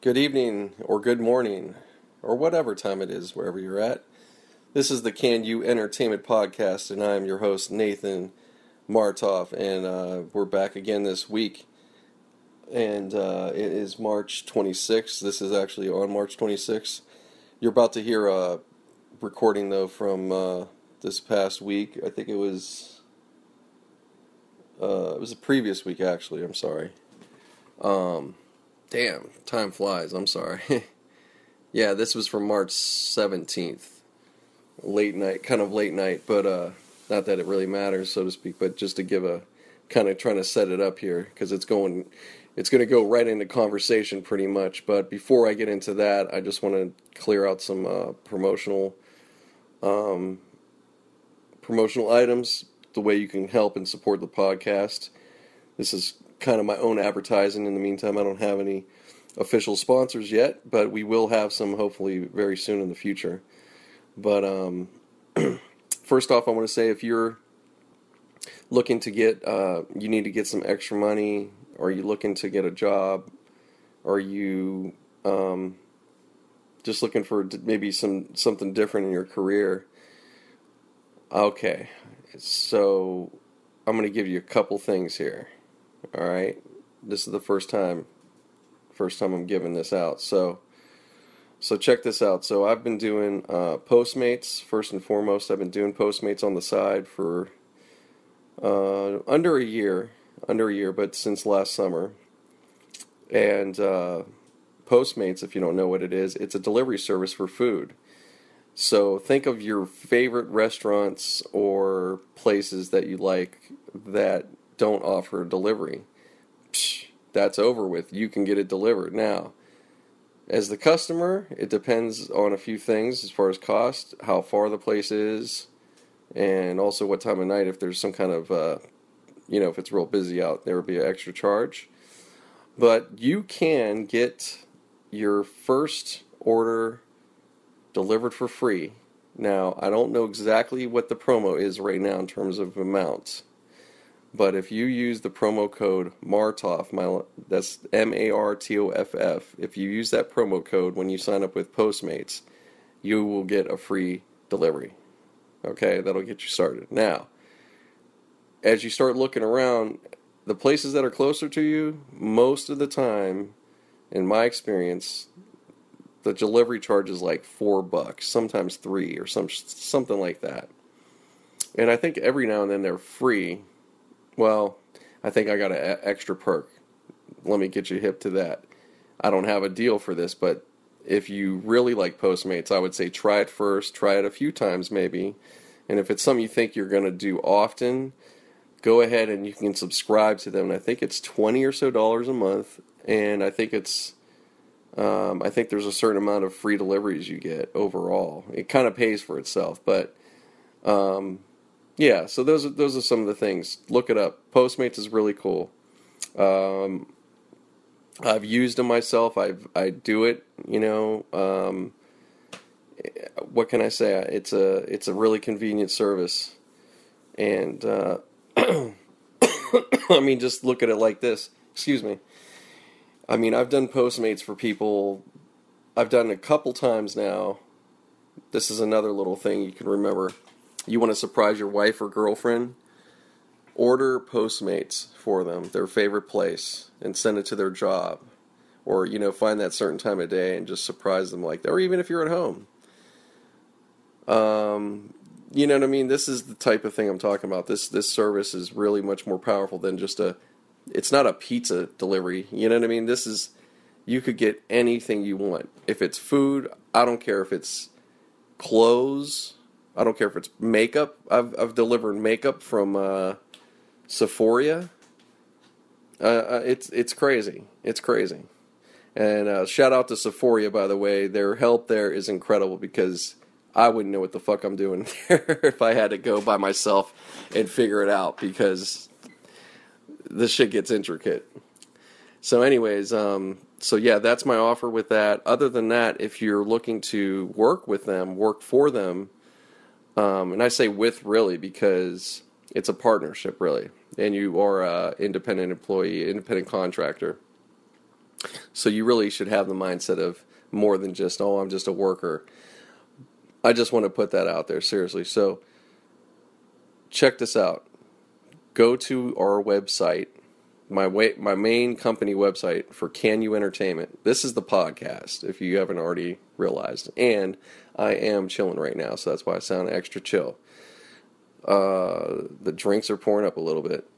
good evening, or good morning, or whatever time it is, wherever you're at. This is the Can You Entertainment Podcast, and I am your host, Nathan Martoff, and uh, we're back again this week. And uh, it is March 26th. This is actually on March 26th. You're about to hear a recording, though, from uh, this past week. I think it was. Uh, it was the previous week, actually. I'm sorry. Um, damn, time flies. I'm sorry. yeah, this was from March 17th. Late night, kind of late night, but uh, not that it really matters, so to speak, but just to give a kind of trying to set it up here because it's going, it's going to go right into conversation pretty much. But before I get into that, I just want to clear out some uh, promotional, um, promotional items. The way you can help and support the podcast. This is kind of my own advertising. In the meantime, I don't have any official sponsors yet, but we will have some hopefully very soon in the future. But um, first off, I want to say if you're looking to get, uh, you need to get some extra money, or you looking to get a job, or you um, just looking for maybe some something different in your career. Okay, so I'm going to give you a couple things here. All right, this is the first time, first time I'm giving this out. So, so check this out. So I've been doing uh, Postmates first and foremost. I've been doing Postmates on the side for uh, under a year, under a year, but since last summer. And uh, Postmates, if you don't know what it is, it's a delivery service for food. So think of your favorite restaurants or places that you like that don't offer delivery. Psh, that's over with. You can get it delivered. Now, as the customer, it depends on a few things as far as cost, how far the place is, and also what time of night. If there's some kind of, uh, you know, if it's real busy out, there will be an extra charge. But you can get your first order delivered for free. Now, I don't know exactly what the promo is right now in terms of amounts. But if you use the promo code MARTOFF, my, that's M A R T O F F, if you use that promo code when you sign up with Postmates, you will get a free delivery. Okay, that'll get you started. Now, as you start looking around, the places that are closer to you, most of the time, in my experience, the delivery charge is like four bucks, sometimes three or some something like that. And I think every now and then they're free well, I think I got an extra perk. Let me get you hip to that. I don't have a deal for this, but if you really like Postmates, I would say try it first, try it a few times maybe. And if it's something you think you're going to do often, go ahead and you can subscribe to them. And I think it's 20 or so dollars a month. And I think it's, um, I think there's a certain amount of free deliveries you get overall. It kind of pays for itself, but um, yeah, so those are those are some of the things. Look it up. Postmates is really cool. Um, I've used them myself. I I do it. You know, um, what can I say? It's a it's a really convenient service, and uh, I mean, just look at it like this. Excuse me. I mean, I've done Postmates for people. I've done it a couple times now. This is another little thing you can remember you want to surprise your wife or girlfriend, order Postmates for them, their favorite place, and send it to their job. Or, you know, find that certain time of day and just surprise them like that. Or even if you're at home. Um, you know what I mean? This is the type of thing I'm talking about. This this service is really much more powerful than just a it's not a pizza delivery. You know what I mean? This is you could get anything you want. If it's food, I don't care if it's clothes, I don't care if it's makeup. I've I've delivered makeup from uh, Sephora. Uh, uh, it's it's crazy. It's crazy. And uh, shout out to Sephora, by the way. Their help there is incredible because I wouldn't know what the fuck I'm doing there if I had to go by myself and figure it out because this shit gets intricate. So, anyways, um, so yeah, that's my offer with that. Other than that, if you're looking to work with them, work for them, um, and I say with really because it's a partnership really, and you are an independent employee, independent contractor. So you really should have the mindset of more than just, oh, I'm just a worker. I just want to put that out there, seriously. So check this out. Go to our website, my way, my main company website for Can You Entertainment. This is the podcast, if you haven't already realized. And I am chilling right now, so that's why I sound extra chill. Uh, the drinks are pouring up a little bit.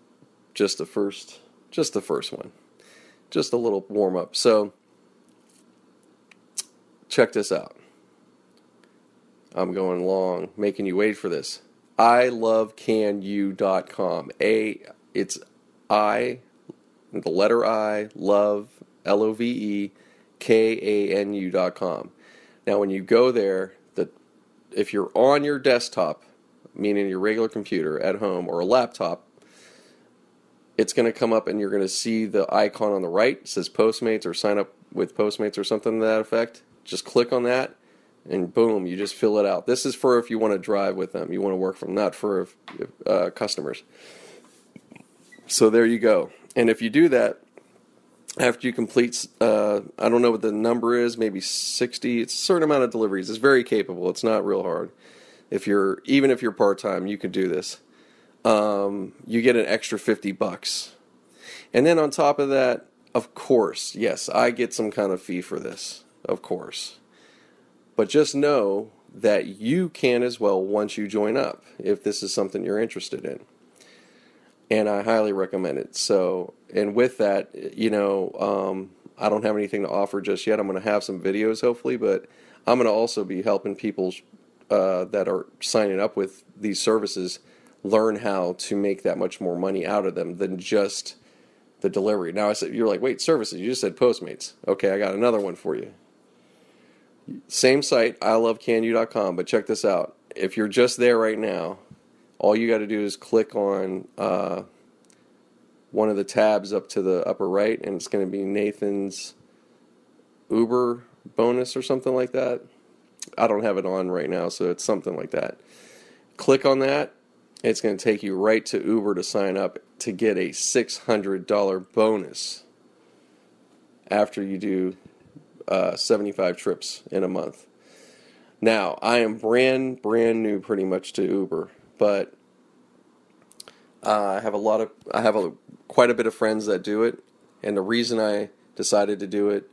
Just the first, just the first one. Just a little warm up. So check this out. I'm going long, making you wait for this. I love canu.com. A it's I the letter I love L O V E, K A N U dot com. Now when you go there, the if you're on your desktop, meaning your regular computer at home or a laptop, it's going to come up and you're going to see the icon on the right it says Postmates or sign up with Postmates or something to that effect. Just click on that and boom, you just fill it out. This is for if you want to drive with them, you want to work from, not for uh, customers. So there you go. And if you do that, after you complete, uh, I don't know what the number is, maybe 60, it's a certain amount of deliveries. It's very capable. It's not real hard. If you're, even if you're part time, you can do this. Um, you get an extra 50 bucks. And then on top of that, of course, yes, I get some kind of fee for this, of course. But just know that you can as well once you join up if this is something you're interested in. And I highly recommend it. So, and with that, you know, um, I don't have anything to offer just yet. I'm going to have some videos hopefully, but I'm going to also be helping people uh, that are signing up with these services learn how to make that much more money out of them than just the delivery. Now I said you're like, wait, services. You just said Postmates. Okay, I got another one for you. Same site, ilovecanu.com, but check this out. If you're just there right now, all you got to do is click on uh, one of the tabs up to the upper right, and it's going to be Nathan's Uber bonus or something like that. I don't have it on right now, so it's something like that. Click on that. It's going to take you right to Uber to sign up to get a $600 bonus after you do uh, 75 trips in a month. Now, I am brand, brand new pretty much to Uber, but uh, I have a lot of, I have a, quite a bit of friends that do it, and the reason I decided to do it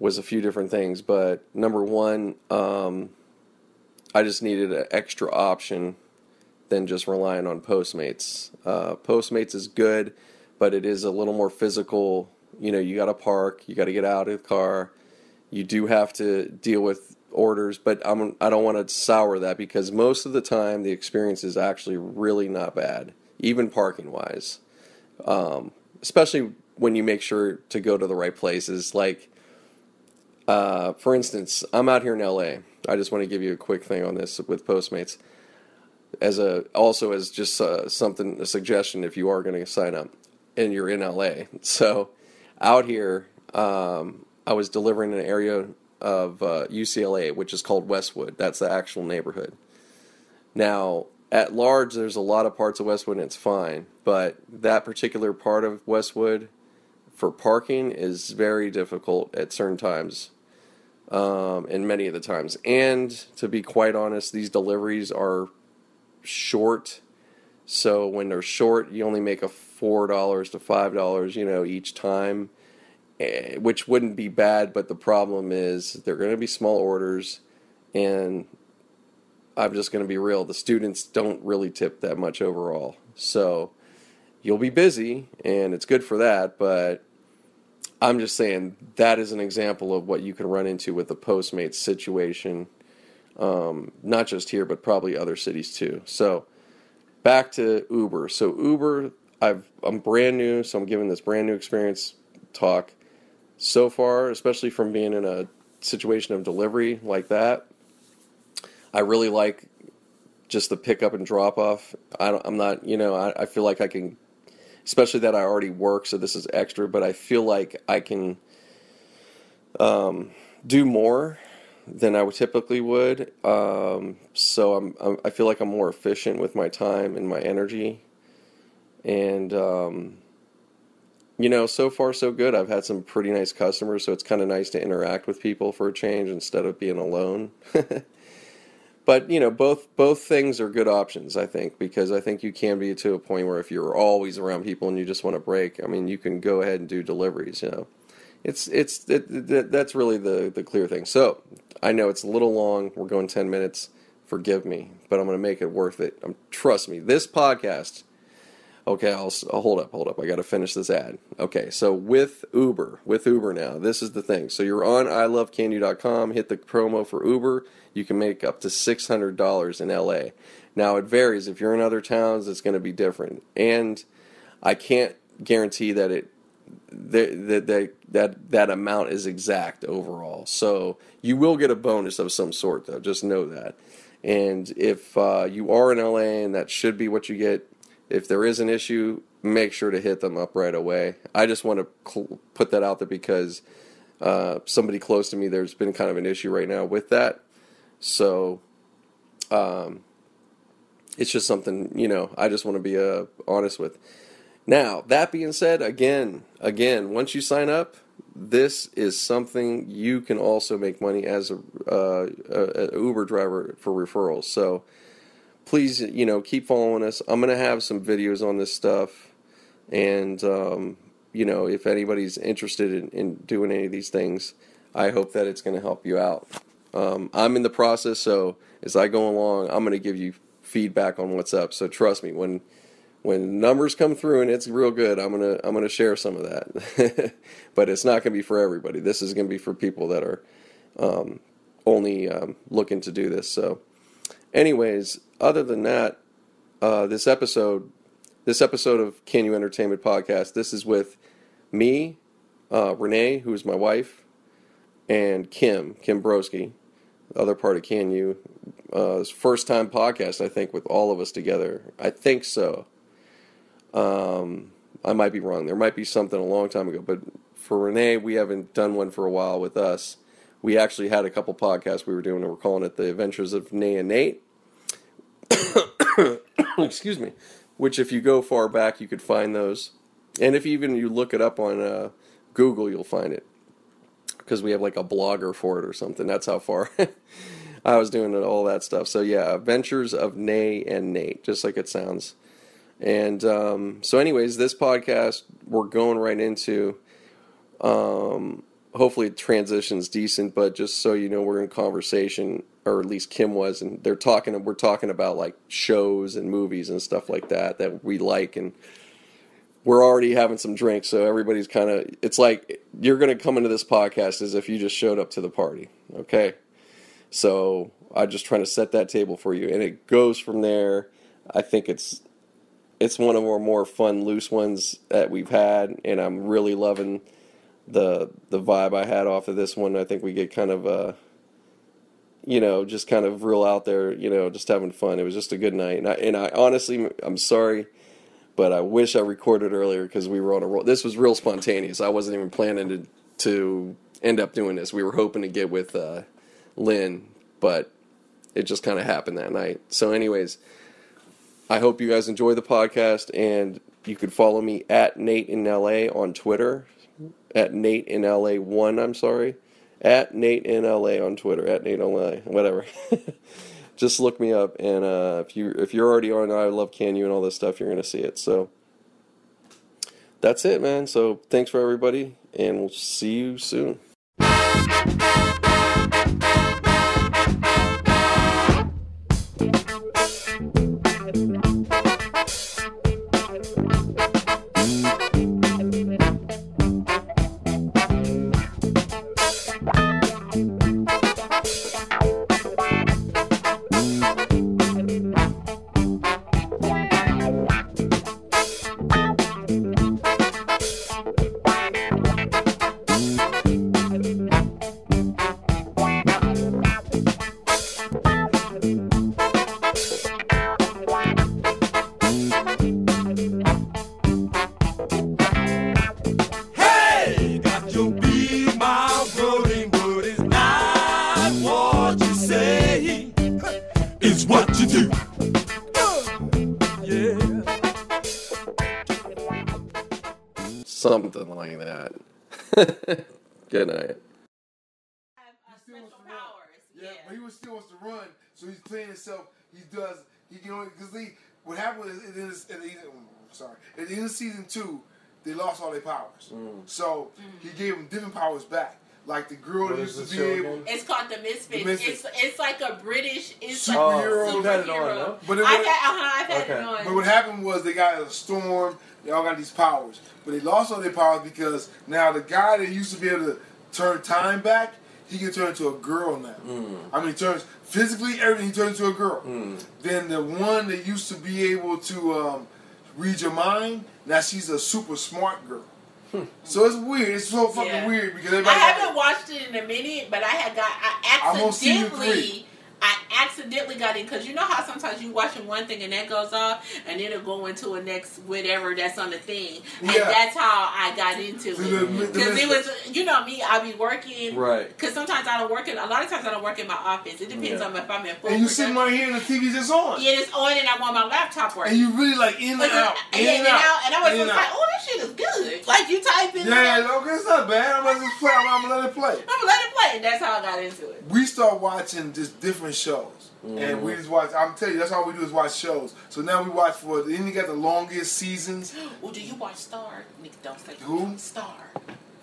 was a few different things. But number one, um, I just needed an extra option than just relying on Postmates. Uh, Postmates is good, but it is a little more physical. You know, you got to park, you got to get out of the car, you do have to deal with orders, but I'm I don't want to sour that because most of the time the experience is actually really not bad, even parking wise. Um, especially when you make sure to go to the right places. Like, uh, for instance, I'm out here in LA. I just want to give you a quick thing on this with Postmates, as a also as just uh, something a suggestion if you are going to sign up and you're in LA. So, out here, um, I was delivering an area of uh, UCLA, which is called Westwood. That's the actual neighborhood. Now, at large, there's a lot of parts of Westwood, and it's fine. But that particular part of Westwood, for parking, is very difficult at certain times, um, and many of the times. And to be quite honest, these deliveries are short. So when they're short, you only make a four dollars to five dollars, you know, each time which wouldn't be bad, but the problem is they're going to be small orders, and I'm just going to be real. The students don't really tip that much overall, so you'll be busy, and it's good for that. But I'm just saying that is an example of what you can run into with the Postmates situation, um, not just here, but probably other cities too. So back to Uber. So Uber, I've I'm brand new, so I'm giving this brand new experience talk so far, especially from being in a situation of delivery like that. I really like just the pickup and drop off. I am not, you know, I, I, feel like I can, especially that I already work, so this is extra, but I feel like I can um, do more than I would typically would. Um, so I'm, I'm, i feel like I'm more efficient with my time and my energy. And, um, you know, so far so good. I've had some pretty nice customers, so it's kind of nice to interact with people for a change instead of being alone. but you know, both both things are good options, I think, because I think you can be to a point where if you're always around people and you just want to break, I mean, you can go ahead and do deliveries. You know, it's it's it, it, that's really the the clear thing. So I know it's a little long. We're going ten minutes. Forgive me, but I'm going to make it worth it. Um, trust me, this podcast Okay, I'll, I'll, hold up, hold up. I got to finish this ad. Okay, so with Uber, with Uber now, this is the thing. So you're on ilovecanu.com, hit the promo for Uber. You can make up to $600 in LA. Now it varies. If you're in other towns, it's going to be different. And I can't guarantee that it that that that that amount is exact overall. So you will get a bonus of some sort, though. Just know that. And if uh, you are in LA, and that should be what you get, if there is an issue, make sure to hit them up right away. I just want to cl- put that out there because uh, somebody close to me, there's been kind of an issue right now with that. So um, it's just something, you know, I just want to be uh, honest with. Now, that being said, again, again, once you sign up, this is something you can also make money as a, uh, a, a Uber driver for referrals. So please, you know, keep following us. I'm going to have some videos on this stuff. And, um, you know, if anybody's interested in, in, doing any of these things, I hope that it's going to help you out. Um, I'm in the process, so as I go along, I'm going to give you feedback on what's up. So trust me, when when numbers come through and it's real good, I'm gonna I'm gonna share some of that. but it's not gonna be for everybody. This is gonna be for people that are um, only um, looking to do this. So anyways, other than that, uh, this episode, this episode of Can You Entertainment podcast, this is with me, uh, Renee, who is my wife, and Kim, Kim Broski, the other part of Can You. Uh, first time podcast, I think, with all of us together. I think so. Um, I might be wrong. There might be something a long time ago, but for Renee, we haven't done one for a while with us. We actually had a couple podcasts we were doing, and we're calling it The Adventures of Nay and Nate. excuse me, which if you go far back, you could find those. And if even you look it up on uh, Google, you'll find it because we have like a blogger for it or something. That's how far I was doing all that stuff. So yeah, Adventures of Nay and Nate, just like it sounds. And um, so, anyways, this podcast we're going right into. Um, hopefully, it transitions decent, but just so you know, we're in conversation or at least Kim was, and they're talking. We're talking about like shows and movies and stuff like that that we like, and we're already having some drinks, so everybody's kind of. It's like you're going to come into this podcast as if you just showed up to the party. Okay, so I'm just trying to set that table for you, and it goes from there. I think it's it's one of our more fun, loose ones that we've had, and I'm really loving the the vibe I had off of this one. I think we get kind of uh you know, just kind of real out there, you know, just having fun. It was just a good night. And I, and I honestly, I'm sorry, but I wish I recorded earlier because we were on a roll. This was real spontaneous. I wasn't even planning to, to end up doing this. We were hoping to get with uh, Lynn, but it just kind of happened that night. So, anyways, I hope you guys enjoy the podcast, and you could follow me at Nate in LA on Twitter, at Nate in LA one. I'm sorry at Nate in LA on Twitter, at Nate LA, whatever. Just look me up, and uh, if you if you're already on I Love Can You and all this stuff, you're gonna see it. So that's it, man. So thanks for everybody, and we'll see you soon. Something like that. Good night. Have uh, special powers. Yeah, but he was still wants to run, so he's playing himself. He does. He can only because they. What happened is, it is at the end. I'm sorry. At the end of season two, they lost all their powers. Mm. So he gave them different powers back. Like the girl What that is used to be able. It's called the Misfits. The Misfits. It's it's like a British. It's Superhero. like Oh, you had it on, superhero. no? But it I've had, uh-huh, I've had Okay. it on. But what happened was they got a storm. They all got these powers, but they lost all their powers because now the guy that used to be able to turn time back, he can turn into a girl now. Mm. I mean, he turns physically everything. He turns into a girl. Mm. Then the one that used to be able to um, read your mind, now she's a super smart girl. so it's weird. It's so fucking Yeah. weird because I haven't watched it in a minute, but I had got I I'm on season accidentally I accidentally got in because you know how sometimes you watching one thing and that goes off and it'll go into a next whatever that's on the thing and Yeah. that's how I got into So the- the it because it was you know me I'll be working Right. because sometimes I don't work in a lot of times I don't work in my office it depends Yeah. on if I'm in full and you sitting right here and the TV's just on. yeah it's on and I'm on my laptop working And you really like in and Like, out, in and out, and I was just like oh this shit is good like you type in Yeah, okay, it's not bad. I'm gonna just play. I'm gonna let it play. I'm gonna let it play and that's how I got into it we start watching just different shows. And Mhm. we just watch. I'm telling you, that's all we do is watch shows. So now we watch for. Then you got the longest seasons. well do you watch Star Nick don't say Who? Star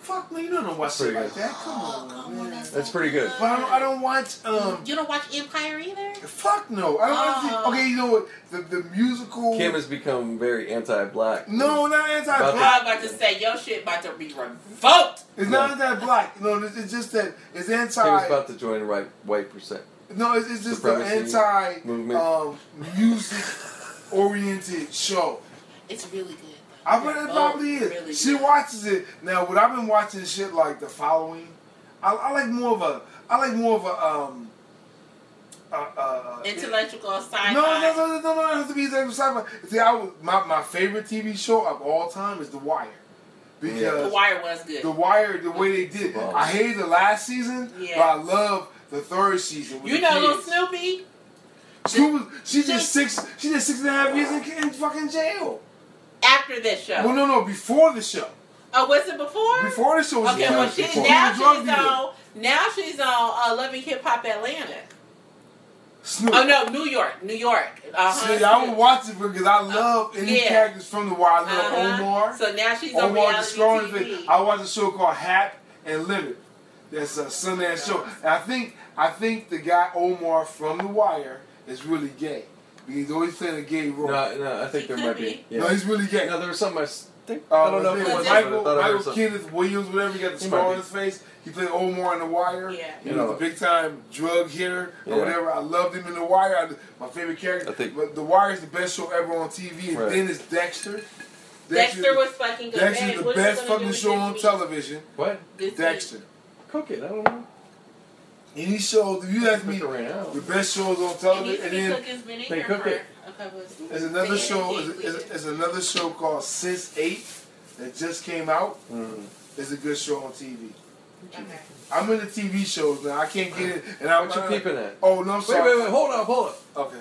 Fuck man, you don't know watch Pretty shit like good. that. Come Oh, on, come on, that's, That's so pretty good. But I don't. I don't watch. Um. You don't watch Empire either? Fuck no. I don't. Oh. watch okay, you know what? The the musical. Kim has become very anti-black. no, not anti-black. I was about to say your shit about to be revoked. It's not anti-black. No, it's, it's just that it's anti. Kim's anti. about to join the right white percent. No, it's, it's just the anti um, music oriented show. It's really good. I bet it Oh, probably is. really she good. watches it now. What I've been watching shit like the following. I, I like more of a. I like more of a. Um, uh, uh, Intellectual sci-fi. no, no, no, no, no, no. It has to be intellectual sci-fi. See, I was, my my favorite TV show of all time is The Wire, because The Wire was good. The Wire, the way they did. Wow. I hated the last season, Yeah. but I love the third season. you know little. Snoopy? She was. She did six. She did six and a half years in, in fucking jail. After this show. Well, no, no, before the show. Oh, was it before? Before the show was Okay, well she before now he was a drug she's on now she's on uh, Love and Hip Hop Atlanta. Snoop. Oh no, New York, New York. Uh-huh. See, I would watch it because I love any yeah. characters from the Wire. I love Uh-huh. Omar. So now she's on Omar the reality. TV. I watch a show called Hap and Leonard. That's a Sundance show. And I think I think the guy Omar from the Wire is really gay. He's always playing a gay role. No, no, I think there might be. be. Yeah. No, he's really gay. No, there was something I s- think. Uh, I don't know if it was is but Michael, thought I heard Michael. Kenneth Williams, whatever. He got the He scar on his face. He played Omar in The Wire. Yeah. He You was know. a big time drug hitter or Yeah. whatever. I loved him in The Wire. I, my favorite character. I think- but The Wire is the best show ever on TV. And Right. then it's Dexter. Dexter was fucking good. Dexter's Man, the what is best it gonna do fucking show on week? television. What? Dexter. Cook it. I don't know. Any show, if you ask me, Cook it right now. the best shows on television, needs and then cooked. It's been in They cook it. a couple of- there's another show. There's, leave there's, it. there's another show called Sense8 that just came out. Mm. It's a good show on TV. Okay. I'm into TV shows now. I can't get it, and I'm What you peeping at? Oh no, I'm Wait, sorry. wait, wait. Hold up, hold up. Okay.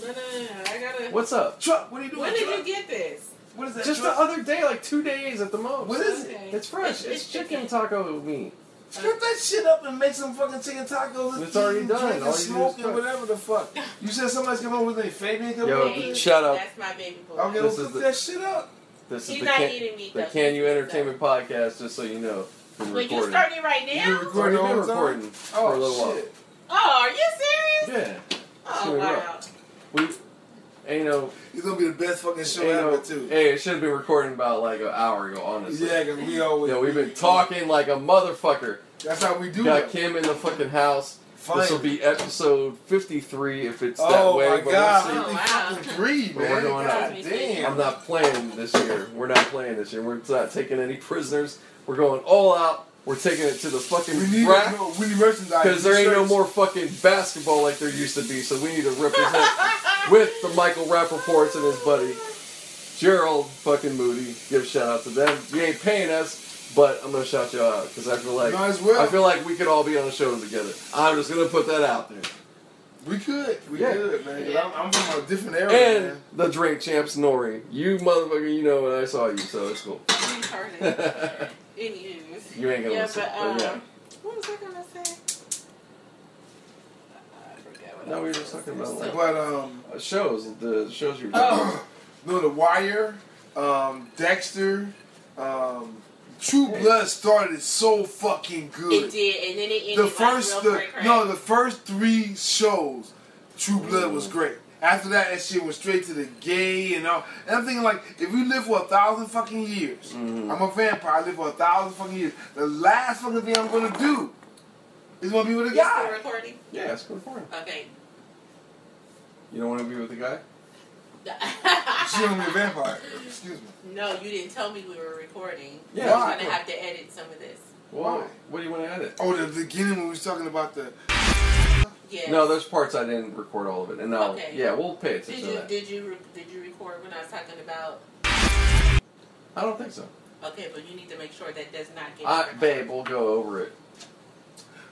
No, no, no, no. I gotta. What's up? Truck, what are you doing? When did Truck? you get this? What is that? Just the other day, like two days at the most. What is it? It's fresh. It's- It's, it's chicken chicken. taco meat. Cut that shit up and make some fucking chicken tacos. and It's already eat and done. Drink All and you do smoke and whatever the fuck. You said somebody's coming over with a Fabian coming Yo, over shut up. That's my baby boy. Okay, This well, is cook the- that shit up. This is He's the not can, eating meat. the. Can You He's Entertainment podcast, just so you know. Been Wait, you recording. starting it right now? been It's recording already all been the time? recording for Oh a little oh, while. Oh, are you serious? Yeah. Oh Sure, wow. We, and, you know, It's gonna be the best fucking show and, you know, ever too. hey, it should have been recording about like an hour ago, honestly. Yeah, cause we always. Yo, we've been talking like a motherfucker. That's how we do Got it. Kim in the fucking house. This will be episode 53 if it's that Oh way. my but we'll god, see. Oh, fifty wow. fucking three, But we're going out. damn. I'm not playing this year. We're not playing this year. We're not taking any prisoners. We're going all out. We're taking it to the fucking We need rack no, we need merchandise. because there ain't no more fucking basketball like there used to be. So we need to represent with the Michael Rapaports and his buddy Gerald fucking Moody. Give a shout out to them. You ain't paying us, but I'm gonna shout you out because I feel like Might as well. I feel like we could all be on a show together. I'm just gonna put that out there. We could, we Yeah. could, man. 'cause I'm, I'm from a different era, And man. the drink champs Nori. You motherfucker, you know when I saw you, so it's cool. Retarded. Anywho. you ain't gonna Yeah, listen. but, but um, yeah. What was I gonna say? I forgot what No, we were just talking about, like, But um, Uh, shows the shows you. Oh. no, The Wire, um, Dexter, um, True Blood started so fucking good. It did, and then it ended the like first, real the, quick, right? no, the first three shows, True Blood was Mm. great. After that, that shit went straight to the gay and all. And I'm thinking like, if we live for a thousand fucking years, Mhm. I'm a vampire. I live for a thousand fucking years. The last fucking thing I'm gonna do is gonna be with a You still guy. recording? Yeah, it's good for him. Okay. You don't want to be with a guy? she want to be a vampire. Excuse me. no, you didn't tell me we were recording. Yeah, You're why? gonna have to edit some of this. Well, Why? what do you want to edit? Oh, the beginning when we was talking about the. Yeah. No, there's parts I didn't record all of it, and no, Okay. yeah, we'll pay Did you to that. did you re- did you record when I was talking about? I don't think so. Okay, but you need to make sure that does not get. I, babe, we'll go over it.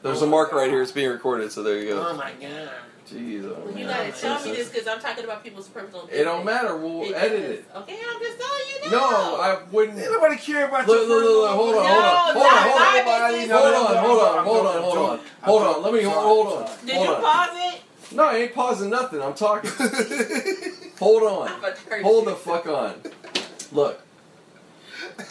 There's Oh a marker right here. It's being recorded, so there you go. Oh my god. Jeez, oh, Well, you man. gotta tell me this because I'm talking about people's personal. It don't matter. We'll It edit does. it. Okay, I'm just telling you need. No. I wouldn't. Ain't nobody care about Look, your look, look, look, hold on, personal- hold on, No, hold on, not hold my on. business. Hold on, hold on, I'm hold on, hold I'm on. Hold on, let me joking. hold on. Did Hold you on. pause it? No, I ain't pausing nothing. I'm talking. Hold on. I'm gonna hurt Hold the fuck on. Look,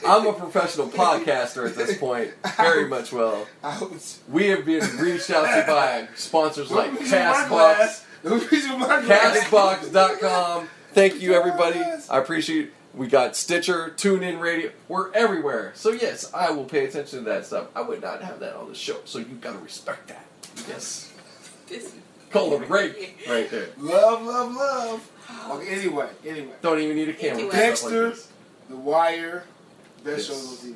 I'm a professional podcaster at this point. Very much well. Ouch. We have been reached out to by sponsors like Don't reach in my Castbox, glass. Don't reach in my glass. Castbox.com. Thank you, everybody. I appreciate it. We got Stitcher, TuneIn Radio. We're everywhere. So, yes, I will pay attention to that stuff. I would not have that on the show, so you've gotta respect that. Yes. This- Call it rape right there. Love, love, love. Okay, anyway, anyway. Don't even need a camera. Anyway. for stuff like Dexter. The Wire. Best Yes. shows on TV.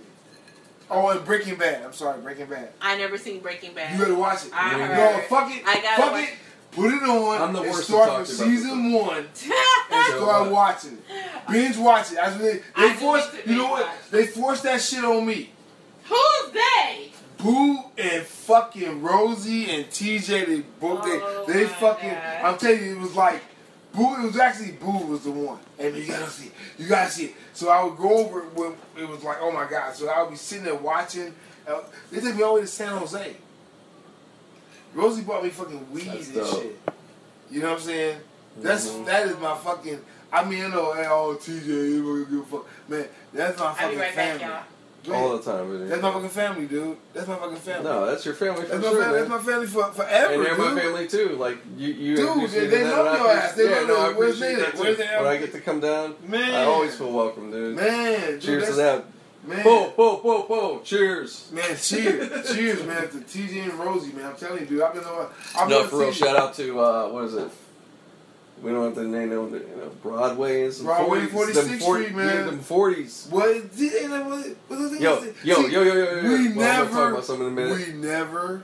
Oh, and Breaking Bad. I'm sorry, Breaking Bad. I never seen Breaking Bad. You gotta watch it. I You no, heard. fuck it. I gotta fuck watch- it. Put it on. I'm the worst to start talk from season one and start watching it. Binge watch it. That's what they, I they do force. You know what? They force that shit on me. Who's they? Boo and fucking Rosie and TJ, they both Oh they they oh fucking. God. I'm telling you, it was like Boo. It was actually Boo was the one, and you gotta see, it. you gotta see it. So I would go over it when it was like, oh my god. So I would be sitting there watching. Uh, they took me all the way to San Jose. Rosie bought me fucking weed That's and dope. shit. You know what I'm saying? That's Mhm. that is my fucking. I mean, I know, hey, oh TJ, you don't give a fuck, man. That's my I'll fucking be right family. back, y'all. Ahead. All the time. Really. That's my fucking family, dude. That's my fucking family. No, that's your family for That's my, sure, family, that's my family for, forever, And they're dude. my family too. Like you, you Dude, they- they love your ass. They yeah, love no, I. Where's that at? too. Where's they When? I get to come down, Man. I always feel welcome, dude. Man, dude, Cheers to that. Man, Whoa, whoa, whoa, whoa! Cheers. man, cheers, cheers, man, to TJ and Rosie, man. I'm telling you, dude. I've been on. I've No, been for real. Shout out to uh, what is it? We don't have to name them. You know, Broadway is some Broadway, 40s, them 46th 40 Street, man. Yeah, them forties. What? did- ain't that what- what the Yo, is? yo, See, yo, yo, yo, yo. We Well, I'm never, talk about some in a minute. we never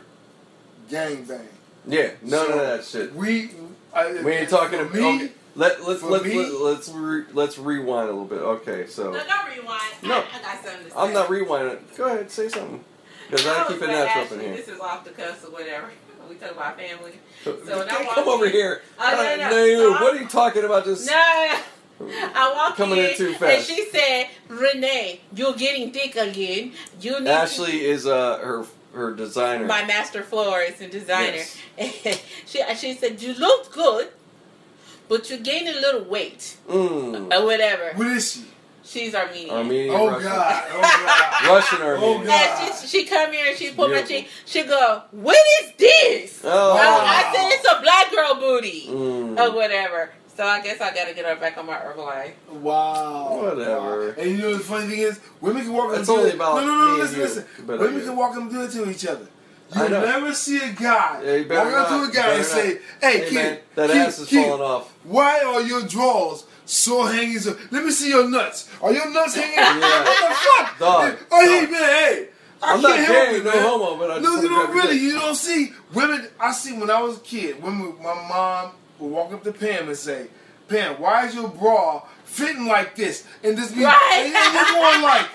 gangbang. yeah, none So, of that shit. We, I, We ain't talking about. me. Okay. Let let's let's me- let, let's re, let's rewind a little bit. Okay, so No, don't rewind. No. I, I got something to say. I'm not rewinding. Go ahead, say something. Because I was keep it natural in here. This is off the cuff or whatever. We talk about family. So, when I walk come over here. Oh, no, no. no, So what are you talking about? Just No, I walked Coming in, in too and she said, "Renee, you're getting thick again. You need Ashley is uh her her designer. my master florist and designer." Yes. she she said, "You looked good, but you gained a little weight Mm. or whatever." What is she? She's Armenian. Armenian. Oh Russian. God! Oh God! Russian Oh, Armenian. God. And she, she come here and she pull my cheek. She go, "What is this?" Oh. I, I said, "It's a black girl booty Mm. or whatever." So I guess I gotta get her back on my Herbalife. Wow. Whatever. Wow. And you know the funny thing is, women can walk up It's and only about no, no, no, me listen, listen. women can walk up and do it to each other. You know. never see a guy Yeah, you better walk up to a guy and You better say, "Hey, Hey, kid, man, that kid, ass is kid, falling off. Why are your drawers so hangings So, let me see your nuts. Are your nuts hanging? Yeah. What the fuck? Dog. Oh, hey, man, hey. I I'm can't not help gay, it, no man. homo, but I just No, wanna you don't really. dick. You don't see women. I see when I was a kid. When my mom would walk up to Pam and say, "Pam, why is your bra fitting like this?" And this be Right. and you're going like,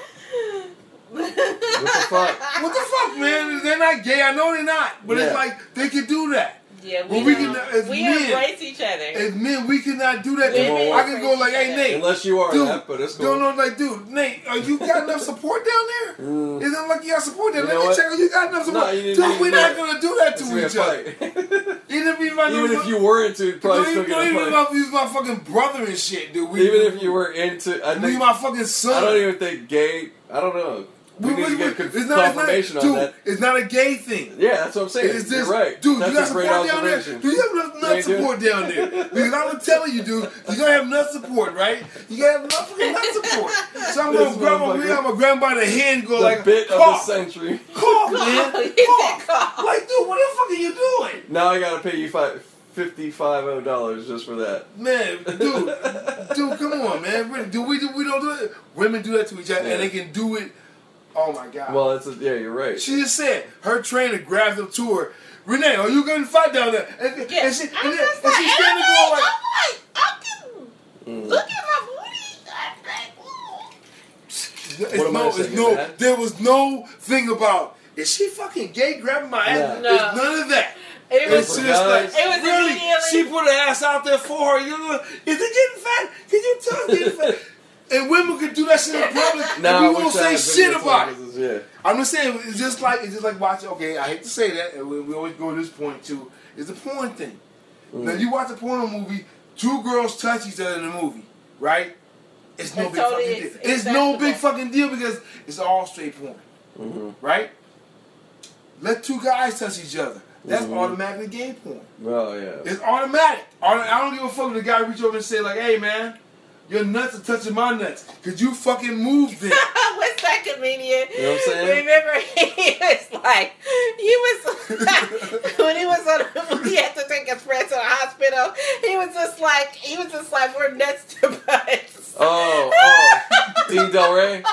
What the fuck? "What the fuck, man? They're not gay. I know they're not, but it's like they could do that." Yeah, we, But we don't- can- as we men- embrace each other. As men, we cannot do that. Women I can go like, hey, Nate. Unless you are Dude, that, but it's cool. No, no, like, dude, Nate, uh, you got enough support down there? Mm. It doesn't like you got support there. You Let me check. You got enough support. No, you dude, need we're to not do gonna do that to gonna be a each other. Even if, you might Even not- if you were into, it, probably don't still even, get don't even fight. if you was my fucking brother and shit, dude. We, Even if you were into, I we think my fucking son. I don't even think gay. I don't know. We, need to get conf- it's not, confirmation it's not, on dude, that. It's not a gay thing. Yeah, that's what I'm saying. It's You're right. dude, that's you got support down there. observation. Do you have enough nut They do. support down there? Because I'm telling you, dude, you gotta have nut support, right? You gotta have enough fucking nut support. So I'm gonna grab my, motherfucker. I'm gonna grab him by the hand and go the like, bit of the cough, century. cough, man, He cough. cough. Like, dude, what the fuck are you doing? Now I gotta pay you five, fifty-five oh dollars just for that. Man, dude, dude, come on, man. Do we do we don't do it? Women do that to each other, Yeah. and they can do it. Oh my god. Well, it's a, yeah, you're right. She just said her trainer grabs up to her. Renee, are you gonna fight down there? And, Yeah. and she, and, I'm then, just and like, she's and standing I'm going like, like, I'm like, I can Mm. look at my booty. I'm like, ooh. it's What am I no, it's saying, no, man? there was no thing about is she fucking gay grabbing my ass? No. There's none of that. It was for just like. It was really, immediately- she put her ass out there for her. You know, is it getting fat? Can you tell it's getting fat? And women could do that shit in public, Now and we won't say shit about like it. Yeah. I'm just saying, it's just like it's just like watching. Okay, I hate to say that, and we, we always go to this point too. It's the porn thing. Mm. Now you watch a porno movie, two girls touch each other in the movie, right? It's no It's big totally fucking deal. ex- It's no big fucking deal because it's all straight porn, hmm right? Let two guys touch each other. That's Mhm. automatically gay porn. Well, yeah. It's automatic. I don't give a fuck if the guy reach over and say like, "Hey man, your nuts are touching my nuts." because you fucking moved it. What's that comedian? You know what I'm saying? Remember, he was like, he was when he was on, when he had to take his friend to the hospital. He was just like, he was just like, we're nuts to butts. Oh, oh. Dean Delray?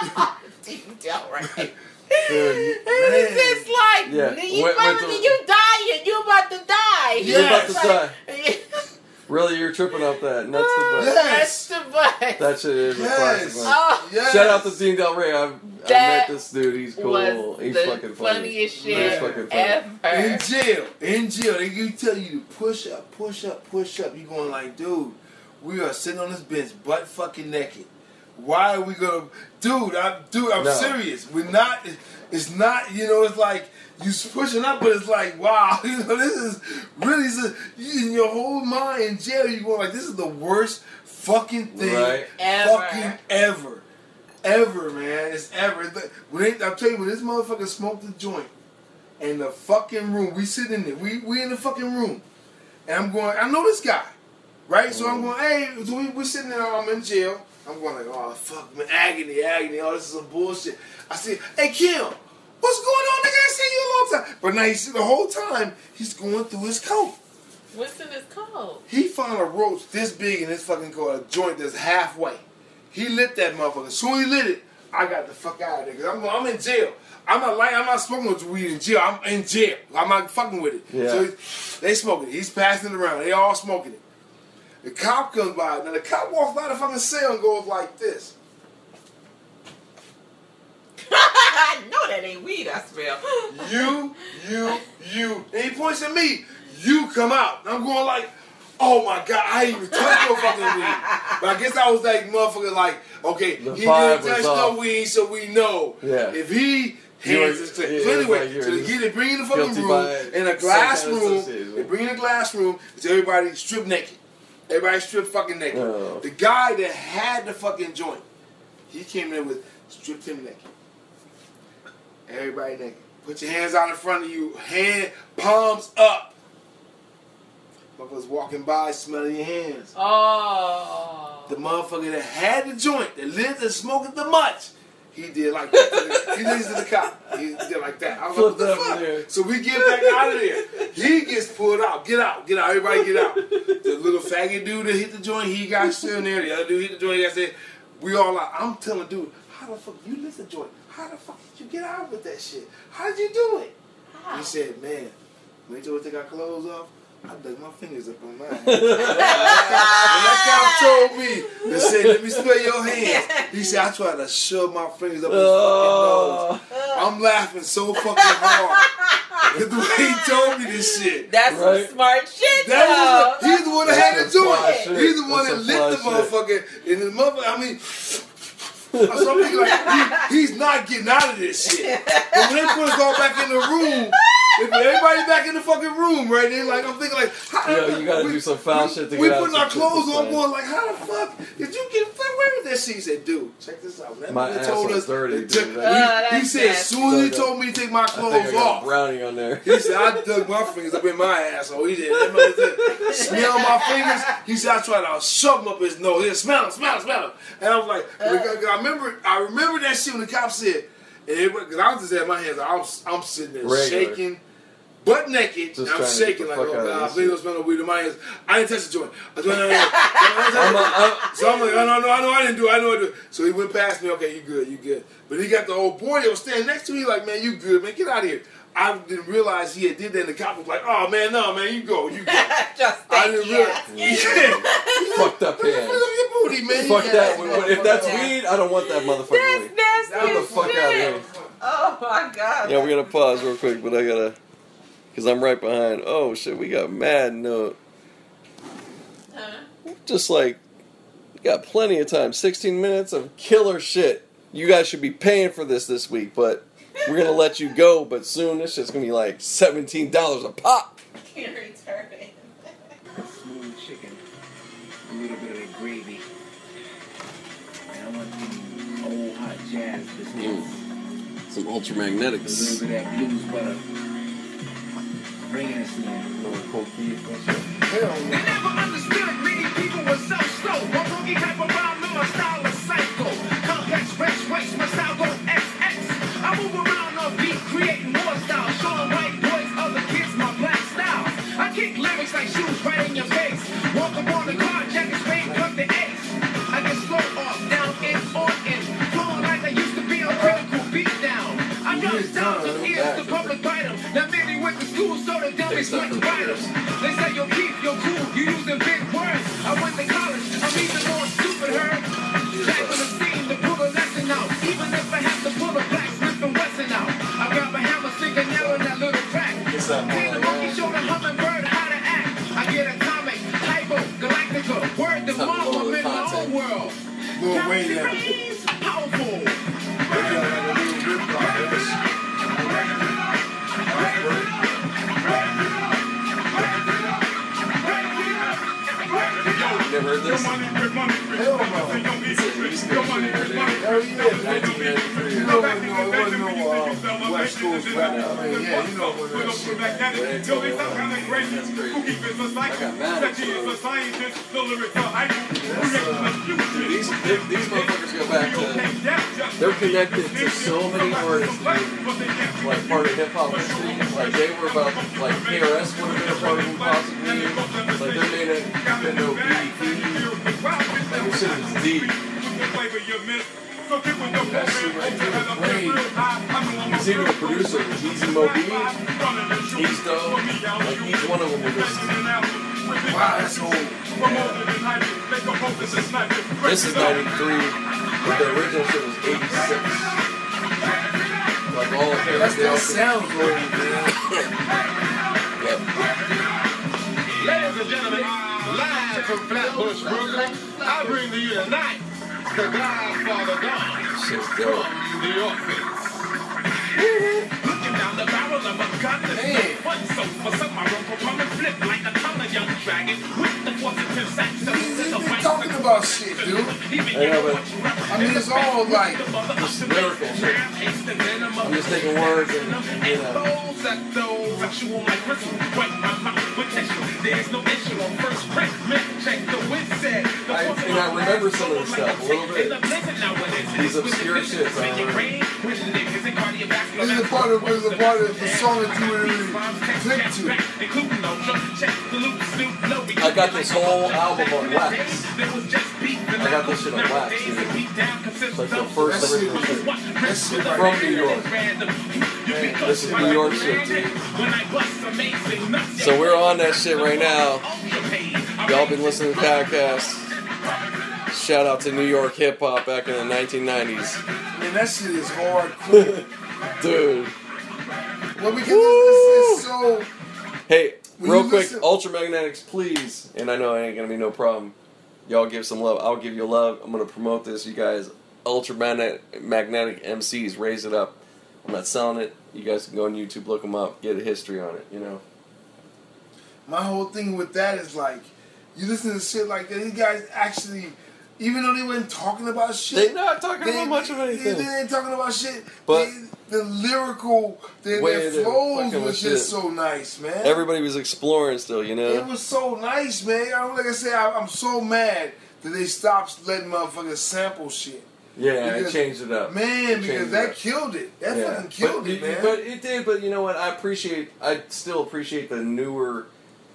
Deep down, right? Dude, It was just like, Yeah. you, Went- went mother- to- you dying, you about to die. You're about to die. Really, you're tripping off that. Nuts to uh, butt. Yes. Nuts to butts. That shit is a classic Yes. one. Oh, Yes. Shout out to Dean Delray. I've, I've met this dude. He's cool. was He's the fucking funny. funniest He's shit fucking funny. In jail, in jail, they can tell you to push up, push up, push up. You going like, dude, we are sitting on this bench, butt fucking naked. Why are we gonna, dude? I'm, dude, I'm No. serious. We're not. It's not. You know, it's like you pushing up, but it's like, wow, you know, this is really this is- you- in your whole mind in jail. You going like, this is the worst fucking thing Right. Ever. fucking ever, ever, man. It's ever. When they, I'm telling you, when this motherfucker smoked the joint in the fucking room, we sitting in there, we we in the fucking room, and I'm going, I know this guy, right? So I'm mm-hmm. going, hey, so we we sitting there, I'm in jail. I'm going like, oh fuck, man, agony, agony. Oh, this is some bullshit. I said, hey Kim, what's going on? Nigga, I seen you a long time. But now you see the whole time he's going through his coat. What's in his coat? He found a roach this big in his fucking car, a joint that's halfway. He lit that motherfucker. As soon as he lit it, I got the fuck out of there. Cause I'm, I'm in jail. I'm not like I'm not smoking with weed in jail. I'm in jail. I'm not fucking with it. Yeah. So he- they smoking it. He's passing it around. They all smoking it. The cop comes by. Now the cop walks by the fucking cell and goes like this. I know that ain't weed I smell. You, you, you. And he points at me. You come out. And I'm going like, oh my god, I ain't even touch no fucking weed. But I guess I was like, motherfucker, like, okay, The he didn't touch was no weed, so we know. Yeah. If he hands it to yeah, so anyway, like so they get it, bring in the fucking room in a glass room. They bring in a glass room. It's everybody stripped naked. Everybody stripped fucking naked. Oh. The guy that had the fucking joint, he came in with stripped him naked. Everybody naked. Put your hands out in front of you. Hand, palms up. Motherfuckers walking by smelling your hands. Oh. The motherfucker that had the joint, that lived and smoked the much, he did like that. he did to the cop. He did like that. I was like, what the fuck? So we get back out of there. He gets pulled out. Get out. Get out. Everybody get out. The little faggot dude that hit the joint, he got still in there. The other dude hit the joint. He got said, we all out. I'm telling dude, how the fuck you lit the joint? How the fuck did you get out with that shit? How did you do it? How? He said, man, when they told us to take our clothes off, Ah, I dug my fingers up on mine. when that cop told me, they said, let me smell your hands. He said, I tried to shove my fingers up his fucking nose. Oh. I'm laughing so fucking hard. 'Cause the way he told me this shit. That's Right. some smart shit, That was though. the, he's the one that had to do it. shit. He's the one That's that some lit the fly shit. motherfucker. And the mother, I mean, so I'm like he, he's not getting out of this shit. But when they put us all back in the room, they put everybody back in the fucking room, right? Then like I'm thinking like, how, Yo, you gotta we- do some foul shit to we get out putting some our clothes on, this going like, how the fuck did you get fuck away with that shit? He said, dude, check this out. That My nigga asshole's dirty, that dude. took- That- Oh, he, he said, as soon as he told me to take my I think I clothes got off. a brownie on there. He said, I dug my fingers up in my asshole. He did. Said, smell my fingers. He said, I tried to shove them up his nose. He said, smell them, smell them, smell them. And I was like, uh. I remember, I remember that shit when the cop said, because I was just at my hands, I was, I'm sitting there Regular. shaking, butt naked. Just I'm shaking like, oh God, please don't smell no weed in my hands. I didn't touch the joint. I joint, I'm, I'm, so I'm like, I know, I know, I didn't do it. I know I do. it. So he went past me. Okay, you good, you good. But he got the old boy that was standing next to me. Like, man, you good, man. Get out of here. I didn't realize he had did that. And the cop was like, oh man, no, man, you go, you go. Just I didn't you. realize. Yeah. fucked up Look at hands. your booty, man. Fuck You that. got- If that's Yeah. weed, I don't want that motherfucker That's weed. nasty Get the as fuck shit. outta here. Oh my god. Yeah, we're gonna pause real quick, but I gotta, cause I'm right behind. Oh shit, we got mad note. Huh? Just like, got plenty of time. 16 minutes of killer shit. You guys should be paying for this this week, but we're gonna let you go. But soon, this shit's gonna be like $17 a pop. Can't return it. smooth chicken, a little bit of the gravy. And I want the old hot jazz biscuits, mm. Some a little bit of that blues butter. Bringing us in. Hell no. Never understood many people were so slow. One boogie type of rhyme, know my style creating more style. Showing white boys, other kids, my black style. I kick lyrics like shoes right in your face. Walk up on the car, jacket straight, cut the ace. I get slow off, down in, on in. Flowing like I used to be on critical beat down. I drop down to ears, the public. Now many went to school, so the dummies went to write 'em. They say you're keep, you're cool, you using big words. I went to college, I'm even more stupid, heard. Back on the scene to pull a lesson out. Even Lil Wayne now. Rays, powerful. They got like a little rip off of this. You never heard this? Hell no. Hell yeah. You know when no, it wasn't no uh, West Coast rap. I mean, yeah, you know when that shit. That's crazy. I got mad at you. Uh, these, these, these motherfuckers go back to. They're connected to so many artists. Like part of hip hop history. Like they were about like KRS would have been a part of them possibly. Like may have been no BDP. Like this shit is deep. He's even a producer. Easy Mo Bee. He's dope. Like each one of them was just. Wow, that's old. This is 93, but the original shit was 86. Like all of them. That's, they that sounds old, man. Yep. Ladies and gentlemen, live from Flatbush, Brooklyn, I bring to you tonight the Godfather Don from the office. Looking down the barrel of a gun that's Man. no fun, so for some I run come and flip like a of young dragon with the positive sex. So They they talking about shit, dude. I know, but I mean, it's all like, just lyrical. I'm just taking words and, you know. Those that those sexual like crystal, wipe my mouth with tissue. There's no issue on first print. Myth check the win said. The I- and I remember some of this stuff a little bit. in the blizzard nowadays. These obscure vision, shits, I remember. rain with niggas and cardiovascular this is the part of, this is the part of the song that you really click to. Including Ultra, check the loop, Snoop, Low, I got this whole album on wax. There was just beat, I got this shit on wax, dude. the beat down consists It's like the first That shit- original shit. that shit right From New York. This This is New York shit, dude. So we're on that shit right now. Y'all been listening to the podcast. Shout out to New York hip hop back in the 1990s. Man, that shit is hardcore. Dude. Well, because it's, it's, it's so Hey, When real quick, listen- Ultramagnetics, please. And I know it ain't gonna be no problem. Y'all give some love. I'll give you love. I'm gonna promote this. You guys, Ultramagnetic magnetic MCs, raise it up. I'm not selling it. You guys can go on YouTube, look them up, get a history on it. You know. My whole thing with that is like, you listen to shit like that. These guys actually, even though they weren't talking about shit, They're not talking they, about much of anything. they ain't talking about shit. But- they, the lyrical, their, Way their they flows was just so nice, man. Everybody was exploring still. You know. It was so nice, man. I, like I said, I, I'm so mad that they stopped letting motherfuckers sample shit. Yeah, Because- I changed it up. Man, because that killed it. That Yeah. fucking killed but, it, man. But it did. But you know what? I appreciate. I still appreciate the newer.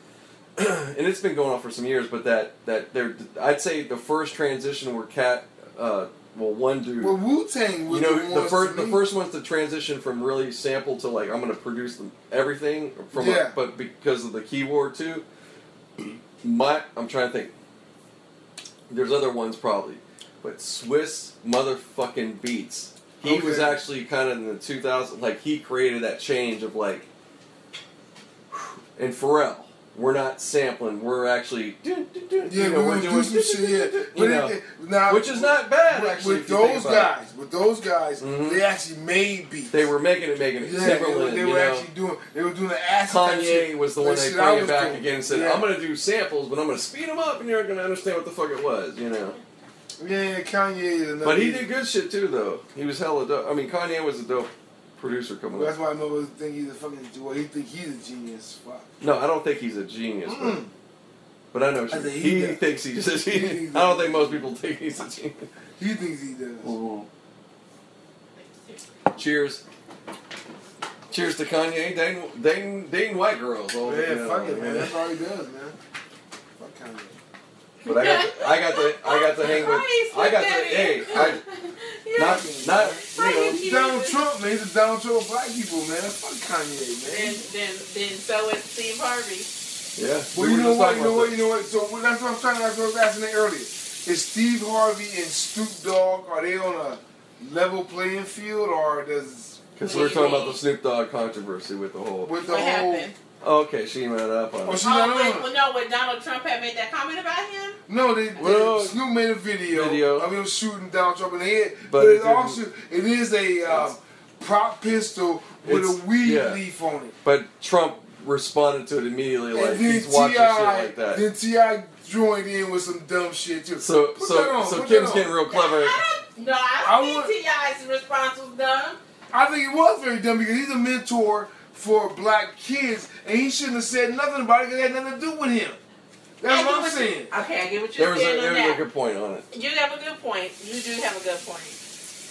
and it's been going on for some years, but that that there, I'd say the first transition where Cat, uh, well, one dude, well, Wu Tang was you know, the, the first the first one's to transition from really sample to like I'm going to produce everything from, Yeah. a, but because of the keyboard too. My, I'm trying to think. There's other ones probably, but Swizz motherfucking Beatz. He was actually kind of in the 2000, like he created that change of like, and Pharrell. We're not sampling. We're actually, Yeah, you know, we're we're doing, some shit. Yeah, you know, it, it, now, which is not bad with, actually. With if you think those about it. guys, with those guys, Mhm. they actually made beats. They were making it, making it. Yeah, they were, they were actually doing. They were doing the acid type Kanye was the one they shit I brought it back doing. again and said, Yeah. "I'm going to do samples, but I'm going to speed them up, and you're going to understand what the fuck it was," you know. Yeah, Kanye is another. But he did good shit too, though. He was hella dope. I mean, Kanye was a dope producer coming That's up. That's why know think he's a fucking. Well, he think he's a genius. Fuck. No, I don't think he's a genius, but, Mm. but I know what I you he he thinks he's a He genius. thinks I don't think most people think he's a genius. He thinks he does. Cheers. Cheers to Kanye, dating, dating, dating white girls. All Yeah, fuck it, man. That's all he does, man. Fuck Kanye. But I got, the, I got the, I got to hang with, I got the, hey, I, not, not, you know, Donald Trump, man. He's a Donald Trump of black people, man. Fuck Kanye, Then, man. then, then so is Steve Harvey. yeah. Well, you know what? You know what? You know what? So well, that's what I'm trying. That's what I was asking earlier. Is Steve Harvey and Snoop Dogg are they on a level playing field, or does Because we're talking about the Snoop Dogg controversy with the whole. with the What whole? happened? Okay, she went up on Oh, it. she not Oh, on wait, well, no, when Donald Trump had made that comment about him? No, they, they Well, Snoop made a video, video. of him shooting Donald Trump in the head, But but, it it also it is a um, prop pistol with a weed yeah. leaf on it. But Trump responded to it immediately, like and he's watching T.I., shit like that. then T.I. joined in with some dumb shit too. So, Put that so, on, so put Kim's that getting real clever. I don't, no, I I don't want- think T.I.'s response was dumb. I think it was very dumb because he's a mentor for black kids, and he shouldn't have said nothing about it because it had nothing to do with him. That's I what I'm you- saying. Okay, I get what There you're was a, saying there on was a that. good point on it. You have a good point. You do have a good point.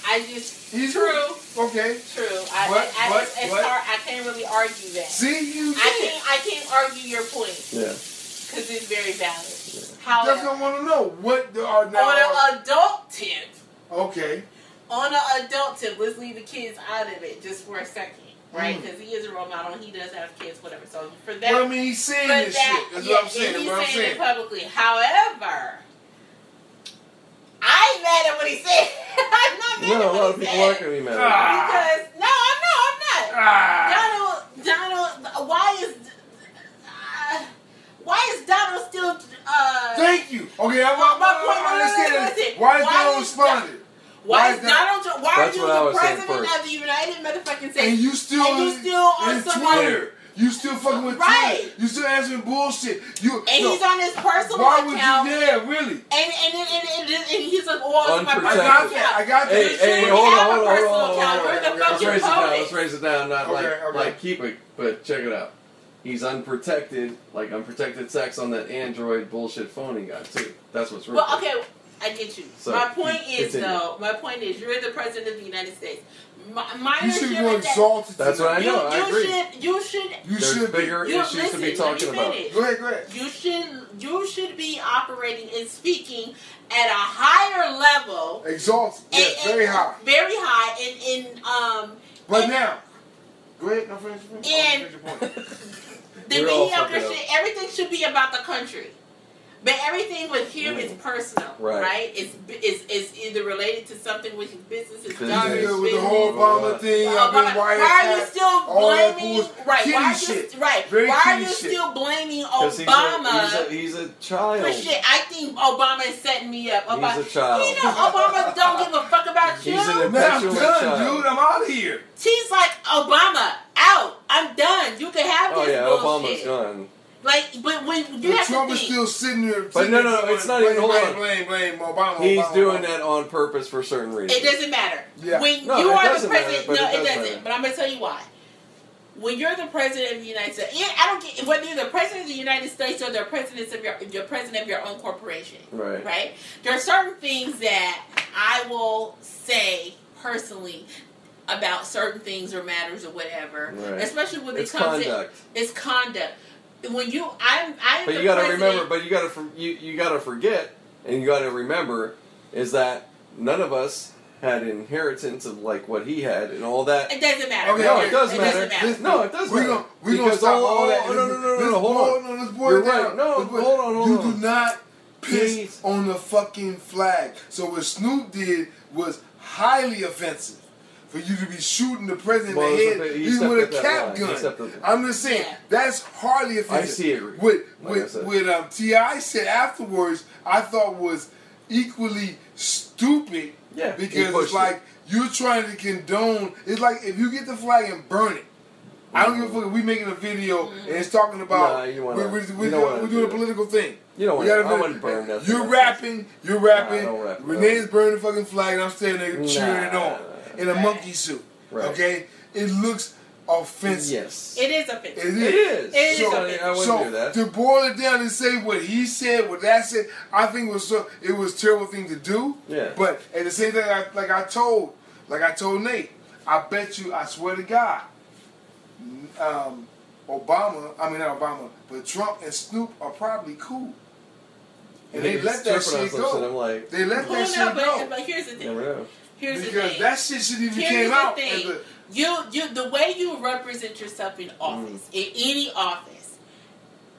I just He's true, Okay. true. I, But- I, I, but- it's, it's but- hard. I can't really argue that. See, you I can't. can't. I can't argue your point Yeah. because it's very valid. That's what However, I want to know. What the- are now? on an adult tip, okay. on an adult tip, let's leave the kids out of it just for a second, right? Mm. Because he is a role model. and He does have kids, whatever. So for that, Well, I mean, he's saying this that, shit. That's yeah, what I'm saying. he's What I'm saying saying. it publicly. However, I ain't mad at what he said. I'm not mad No, at a what lot of he people said. aren't going to be mad. Ah. Because no, I'm not. I'm not. Ah. Donald, Donald, why is uh, why is Donald still? Uh, Thank you. Okay, I'm, My- I'm, my I'm, point- I'm listen, understanding. listen. Why is Why Donald is responded? Why why is Donald? Trump- Why are you the president of the United motherfucking And you still, And you still on Twitter. You still fucking with Right. Twitter. You still answering bullshit. You and no, he's on his personal Why would account. you? Yeah, really. And and, and, and, and, and he's like, oh, it's my personal got account. that. I got that. Hey, hey, shouldn't hold on, hold on, hold on, hold on. The Okay, Let's raise it down. Let's raise it down. Not like, okay. like keep it, but check it out. He's unprotected, like unprotected sex on that Android bullshit phone he got too. That's what's real. Well, okay, I get you. So, my point is, continue. though, my point is, you're the president of the United States. My, my You should be more that- exalted. That's what I you, know. I you agree. should, you should, You There's should bigger you issues listen. to be talking about. finish. Go ahead, go ahead. You should, you should be operating and speaking at a higher level. Exalted. Yeah, and- and- very high. Very high, and in um, But and- now, go ahead. No, finish, finish. And- Finish your point. the We're all mediocre fucking up. shit. Everything should be about the country. But everything with him is mm. personal, Right. right? It's is is either related to something with his business, his Business. daughter's Yeah, with the business. whole Obama thing, Well, I've been Obama- why are you still blaming? bullshit. Right? Why are you shit. right? Very why are you shit. still blaming 'Cause he's a, Obama? he's, a, he's a child. for shit, I think Obama is setting me up. Obama, He's a child. You know, Obama don't give a fuck about you. He's an Man, I'm done, child. dude. I'm out of here. She's like Obama out. I'm done. You can have Oh this yeah, bullshit. Obama's gone. Like, but when you But have Trump to is still sitting there. But sitting no, no, it's not even- blame, hold blame, on. Blame, blame, Obama. He's Obama, doing Obama. that on purpose for certain reasons. it doesn't matter. Yeah. When No, you are the doesn't matter, president, no, it it, does doesn't. matter. But I'm gonna tell you why. When you're the president of the United States, yeah, I don't get whether you're the president of the United States or the president of your you're president of your own corporation. Right. right? There are certain things that I will say personally about certain things or matters or whatever, Right. especially when It's it comes conduct. to it's conduct. When you, I'm, I'm. But you got to remember. But you got to you you got to forget, and you got to remember, is that none of us had inheritance of like what he had and all that. It doesn't matter. Okay, no, okay. it does It matter. doesn't matter. Listen, No, it does we matter. Gonna, we gonna Because stop all- all that. oh, no, no, no, no, Let's no, hold boil- on. no, let's You're down. right. No, Let's hold on, hold You on. do not piss Please. on the fucking flag. So what Snoop did was highly offensive. For you to be shooting the president Well, in the head, even with a cap gun. I'm just saying that's hardly offensive. see it. What Like I what said. um, T.I. said afterwards, I thought was equally stupid. Yeah, because it's like you're trying to condone. It's like if you get the flag and burn it. I don't give a fuck if we making a video and it's talking about Nah, wanna- we're, we're, we're, doing, we're doing a political thing. You don't I wouldn't burn nothing You're rapping, you're rapping. Nah, I rap. Renee's burning the fucking flag and I'm standing there Nah. cheering it on in a Right. monkey suit. Right. Okay, it looks offensive. yes, It is offensive. It is. it is. It is So, offensive. I wouldn't so do that. to boil it down and say what he said, what that said, I think was so it was a terrible thing to do. Yeah. But at the same time, I, like I told, like I told Nate, I bet you, I swear to God, um, Obama, I mean not Obama, but Trump and Snoop are probably cool, and they He's let that tripping on shit go. I'm like, They let Well, that shit but, go but here's the you thing. Never know. Here's the because thing. that shit should even Here's came the out. thing. as a- You, you, the way you represent yourself in office, in any office,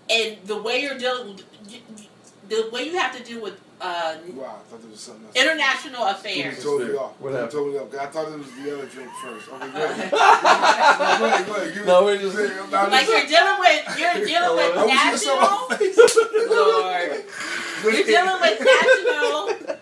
and the way you're dealing, you, you- the way you have to deal with uh, Wow, I thought there was something else. international You affairs. totally off. What happened? totally off. I thought it was the other drink first. Okay, go ahead. go ahead, go ahead. Give No, we're just- say Like you're dealing with, you're dealing with I was just national. on my face. Lord, you're dealing with national.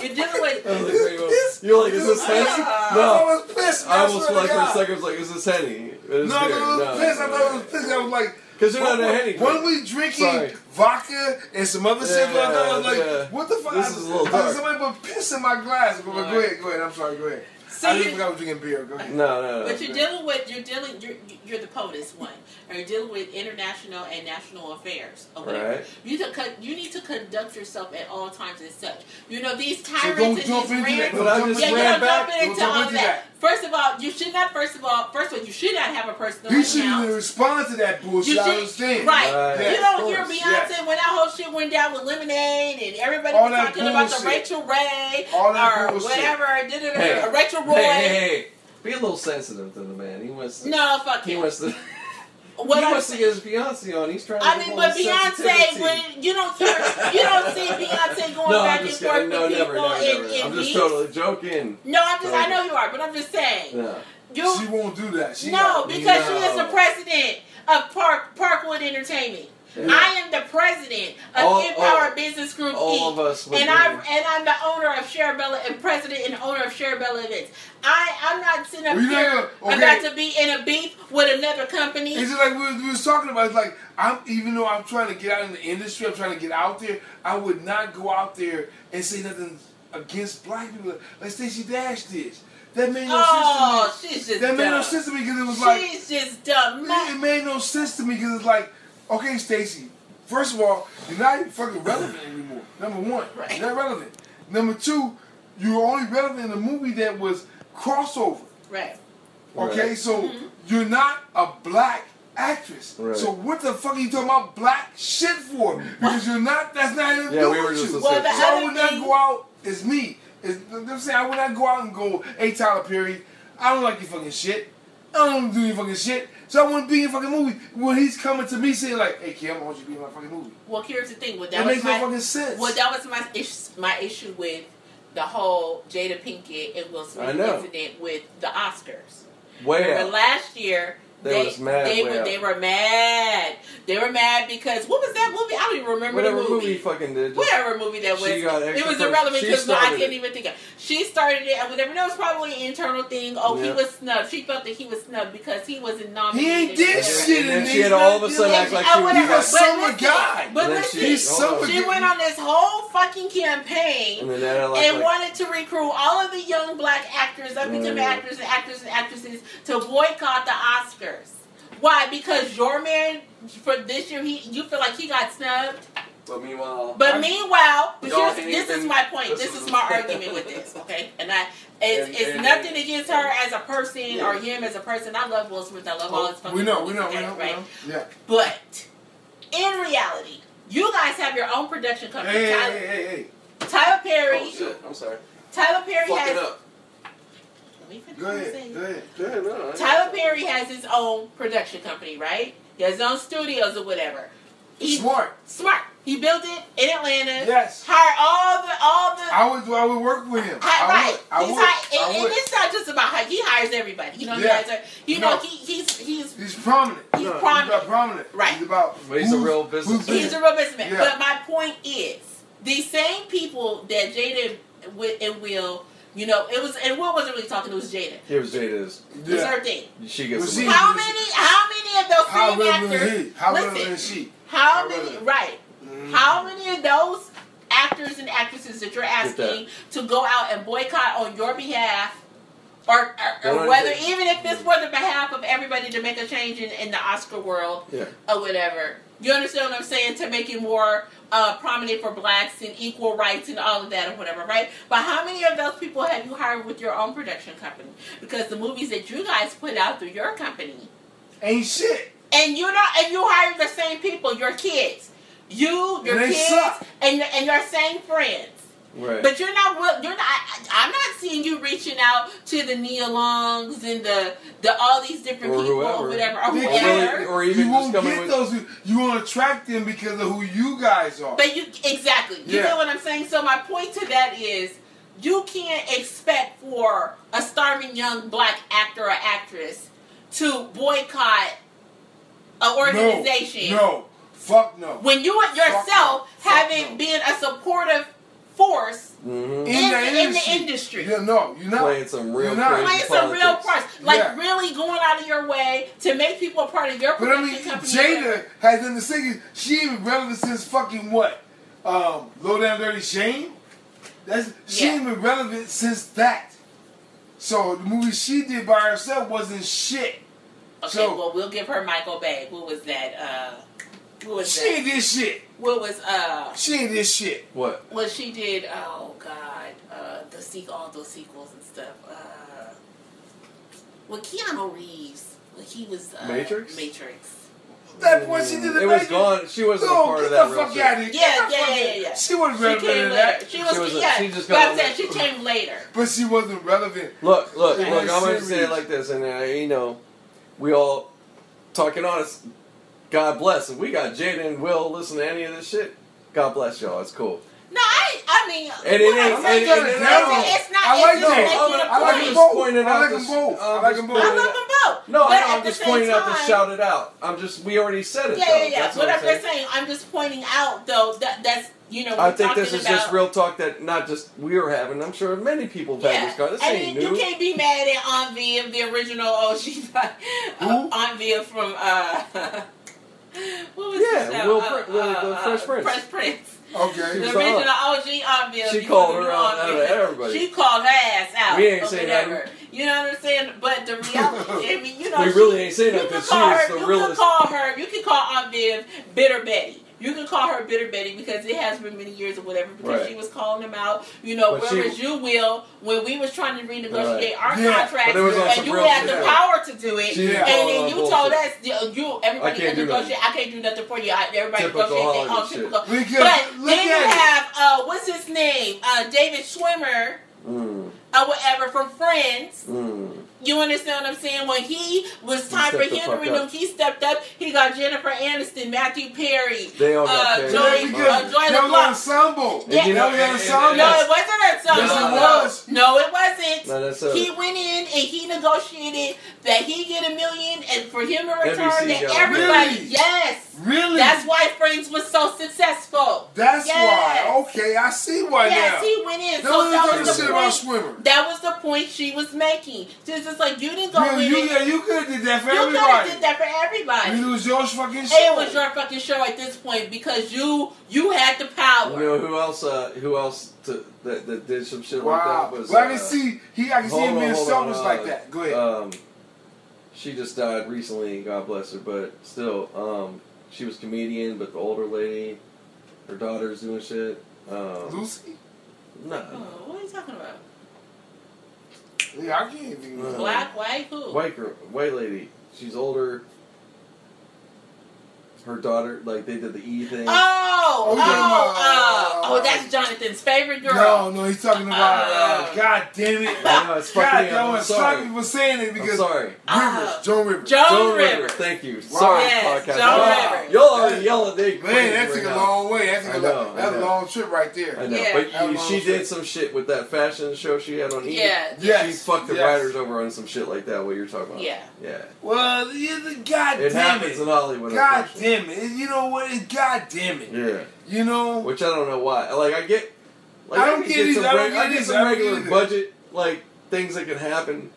You're dealing with. I was like, wait, what? You're like, is this Henny? No. I was pissed. I almost swear feel like to for a second, I was like, is this Henny? No, no, I was pissed. I thought it was pissed. I was like, Because you're not a when- Henny When drink. we drinking Sorry. vodka and some other shit, but I was like, Yeah, yeah. what the fuck? This I- is a little dark. Somebody put piss in my glass. But, but go ahead, go ahead. I'm sorry. Go ahead. So I you- didn't think I was drinking beer. Go ahead. No, no, no. But you're dealing with you're dealing you're you're the POTUS one, or you're dealing with international and national affairs or whatever. Right. You to con- you need to conduct yourself at all times as such. You know these So tyrants don't and jump these into that. rants. Don't But I jump just Yeah, you ran don't that. jump into Don't all jump that. into First of all, you should not. First of all, first of all, you should not have a personal You shouldn't account. even respond to that bullshit. You I should, understand. right? Right. you don't of hear Beyonce yes. when that whole shit went down with Lemonade and everybody All was that talking about the. Rachel Ray or bullshit. whatever. da-da-da, Hey. Rachel Roy. Hey, hey, hey. Be a little sensitive to the man. He wants to. No, fuck He him. wants to. What he I'm wants to saying- get his Beyonce on. He's trying to. I give mean, but Beyonce, when you don't hear, you don't see Beyonce going No, back I'm and forth kidding. with No, people never, never, in, never. in I'm just beefs. totally joking. No, I'm just. I know you are, but I'm just saying. No. You She won't do that. She no, because she is the president of Park Parkwood Entertainment. Yeah. I am the president of All- Empower all- Business Group all Inc. of us and. I and I'm the owner of Sharabella and president and owner of Sharabella Events. I I'm not sitting up Well, you're not here okay. about to be in a beef with another company. It's just like we was, we was talking about. It's like I'm even though I'm trying to get out in the industry, I'm trying to get out there. I would not go out there and say nothing against black people like Stacey Dash did. That made no oh, sense to oh, me. she's just That made no sense to me because it was like She's just dumb. it, it made no sense to me because it's like, okay, Stacey. First of all, you're not even fucking relevant anymore. Number one, Right. you're not relevant. Number two, you were only relevant in a movie that was crossover. Right. Okay, Right. so Mm-hmm. you're not a black actress. Right. So what the fuck are you talking about black shit for? Because you're not. That's not even Yeah, doing we were with just you. the Well, same. the so I would not thing- go out as me. As, you know what I'm saying I would not go out and go, hey Tyler Perry, I don't like your fucking shit. I don't do your fucking shit. So I want to be in a fucking movie when he's coming to me saying like, "Hey, Kim, I want you to be in my fucking movie." Well, here's the thing. Well, that That was makes no my fucking sense. well, that was my issue, my issue with the whole Jada Pinkett and Will Smith incident with the Oscars. Where Remember last year. They They, was mad they were they were mad. They were mad because what was that movie? I don't even remember Whatever the movie movie. he fucking did. just- Whatever movie that was, She got it was per- irrelevant because no, I started can't it. even think of. She started it and whatever. That was probably an internal thing. Oh, he was snubbed. She felt that he was snubbed because he wasn't he nominated. ain't did And shit, and and then she had all of a sudden act like she was whatever. He's a summer listen, guy. But And listen, she- He's hold summer on. she went on this whole fucking campaign And then that like, and like wanted to recruit all of the young black actors, up and coming Mm. actors and actors and actresses to boycott the Oscars. Why? Because your man for this year, he you feel like he got snubbed. But meanwhile, But meanwhile, but this is my point. this is- my argument with this. Okay, and I it's, And- it's and- nothing against her as a person Yeah. or him as a person. I love Will Smith. I love all oh, his fucking we know, we know, we know, we right? know. Yeah. But in reality, you guys have your own production company. Hey, hey, Tyler, hey, hey, hey. Tyler Perry. Oh shit! I'm sorry. Tyler Perry Fuck has. It up. Let me finish Go ahead, saying. go ahead. Go ahead, no, Tyler Perry has his own production company, right? He has his own studios or whatever. He's Smart. smart. He built it in Atlanta. Yes. Hire all the all the I would, I would work with him. Hi- I right. would. I he's would. hi- I and, and it's not just about how he hires everybody. You know, Yeah. he hires, you know, No. he, he's he's He's prominent. He's No, prominent. about prominent. Right. He's about. But he's a real who's businessman. he's a real businessman. Yeah. But my point is, the same people that Jada wi- and Will, you know, it was and Will wasn't really talking. It was Jada. Here was Jada's. It was Yeah. her thing. She gets Well, she- How many? How many of those How same actors? is he? How listen, is she? How How many? relevant? Right. Mhm. How many of those actors and actresses that you're that. asking to go out and boycott on your behalf, or, or, or whether even if this was the behalf of everybody to make a change in, in the Oscar world Yeah. or whatever, you understand what I'm saying? To make it more uh, prominent for blacks and equal rights and all of that or whatever, right? But how many of those people have you hired with your own production company? Because the movies that you guys put out through your company Ain't shit. and you're not and you hire the same people, your kids, you, your And kids, suck. and your, and your same friends. Right. But you're not. will- You're not. I- I'm not seeing you reaching out to the Nia Longs and the the all these different Or people whoever. or whatever or They Or or even you won't coming get with- those. You won't attract them because of who you guys are. But you exactly. You Yeah. know what I'm saying. So my point to that is. You can't expect for a starving young black actor or actress to boycott an organization No, fuck no. when you yourself no. Fuck haven't no. been a supportive force mm-hmm. In in, the the, in the industry. industry. Yeah, no, you're not. Playing some real You're not. Playing some real politics. parts, like Yeah. really going out of your way to make people a part of your But I mean, company. Jada has done the singing. She even relevant since fucking what? Um, Low Down Dirty Shame. That's she Yeah. ain't been relevant since that. So the movie she did by herself wasn't shit. Okay, so- well we'll give her Michael Bay. What was that? Uh, what was She that? ain't did shit. What was uh? She did shit. What? What she did? Oh God, uh, the sequel, all those sequels and stuff. Uh, with Keanu Reeves, when he was uh, Matrix? Matrix. That boy, she did the It was Matrix. gone. She wasn't a No, part of that the fuck shit. out of here. Yeah, yeah, yeah, yeah, yeah. She wasn't relevant. She came in later. that. She was, She was a- she just but got I'm on saying the- she came later. But she wasn't relevant. Look, look, look. I'm gonna say it like this, and uh, you know, we all talking honest. God bless. If we got Jada and Will listen to any of this shit, God bless y'all. It's cool. No, I, I mean, And it what ain't- I'm and- saying and- it's, it's not. I like it's just them. making I'm- a I like point. them both. I like this- them both. I like them both. pointing love them both. No, but I know, I'm just same pointing out to time- shout it out. I'm just. We already said it. Yeah, though. yeah, yeah. That's what I'm I'm saying. just saying, I'm just pointing out though that that's you know. I we're think this talking is just real talk that not just we're having. I'm sure many people have had this kind. This I ain't mean, you can't be mad at Aunt Viv, the original. Oh, she's uh, Who? From uh, what was Yeah, the show? Will uh, Prin- the- the uh, Fresh Prince. Fresh Prince. Okay. The was original OG Aunt Viv. She called her out- out of everybody. She called her ass out. We ain't or saying whatever. nothing. You know what I'm saying? But the reality, I mean, you know, We she- really ain't saying that can 'cause call she is her- the You realest- can call her. You can call Aunt Viv Bitter Betty. You can call her Bitter Betty because it has been many years or whatever because Right. she was calling them out. You know, But she- you will when we was trying to renegotiate our Yeah, contracts but it was on and you had the power to do it. She didn't Yeah. call And then you bullshit. told us, you, you everybody I can't can do negotiate. I can't do nothing for you. I, everybody Typical negotiate their own Hollywood shit. typical. Because But then you have uh, what's his name? Uh, David Schwimmer Mm, or whatever from Friends. mm. You understand what I'm saying? When he was time for stepped the him to renew, he stepped up. He got Jennifer Aniston, Matthew Perry, They all got uh. Joy, uh, Joy that was ensemble. Yeah. you know, That ensemble. No, it wasn't a song. Yes, it was. No, it wasn't. No, that's a- he went in and he negotiated that he get a million and for him to return NBC to everybody. Really? Yes. Really? That's why Friends was so successful. That's Yes. why. Okay, I see why yes, now. he went in. No So one that talking was the shit about Schwimmer. That was the point she was making. Just it's just like you didn't go Yeah, in you, yeah, you could have did that for you could have did that for everybody. I it was your fucking show. It was your fucking show at this point because you you had the power. You know who else? Uh, who else to, that, that did some shit Wow. like that was? well, I uh, can see he. I can see him on, being selfish on, like uh, that. Go ahead. Um, she just died recently. God bless her, but still, um, she was comedian. But the older lady, her daughter's doing shit. Um, Lucy. no, Oh, what are you talking about? Yeah, I can't even. Black, white, who? white girl, white lady. She's older. Her daughter, like they did the E thing. Oh, Oh, oh, you're oh, uh, oh, that's Jonathan's favorite girl. No, no, he's talking about. Uh, God damn it! I know, it's fucking God, me up. I I'm was sorry. sorry for saying it I'm because sorry. Rivers, Uh, Joan Rivers. Joan, Joan Rivers. Rivers. Thank you. Sorry, Yes, podcast. Joan Y'all- Rivers. Y'all already yelling. They Man, that took right a now. long way. That took I a, know, long, I that a long trip right there. I know, Yeah. but you, she long did some shit with that fashion show she had on E. Yeah, Yes. She fucked the writers over on some shit like that. What you're talking about? Yeah. Yeah. Well, yeah, the- God It happens in Hollywood. God unfortunately. Damn it. You know what? It- God damn it. Yeah. You know? Which I don't know why. Like I get. Like I don't can get either. some I don't reg- get I get some regular either. budget like things that can happen.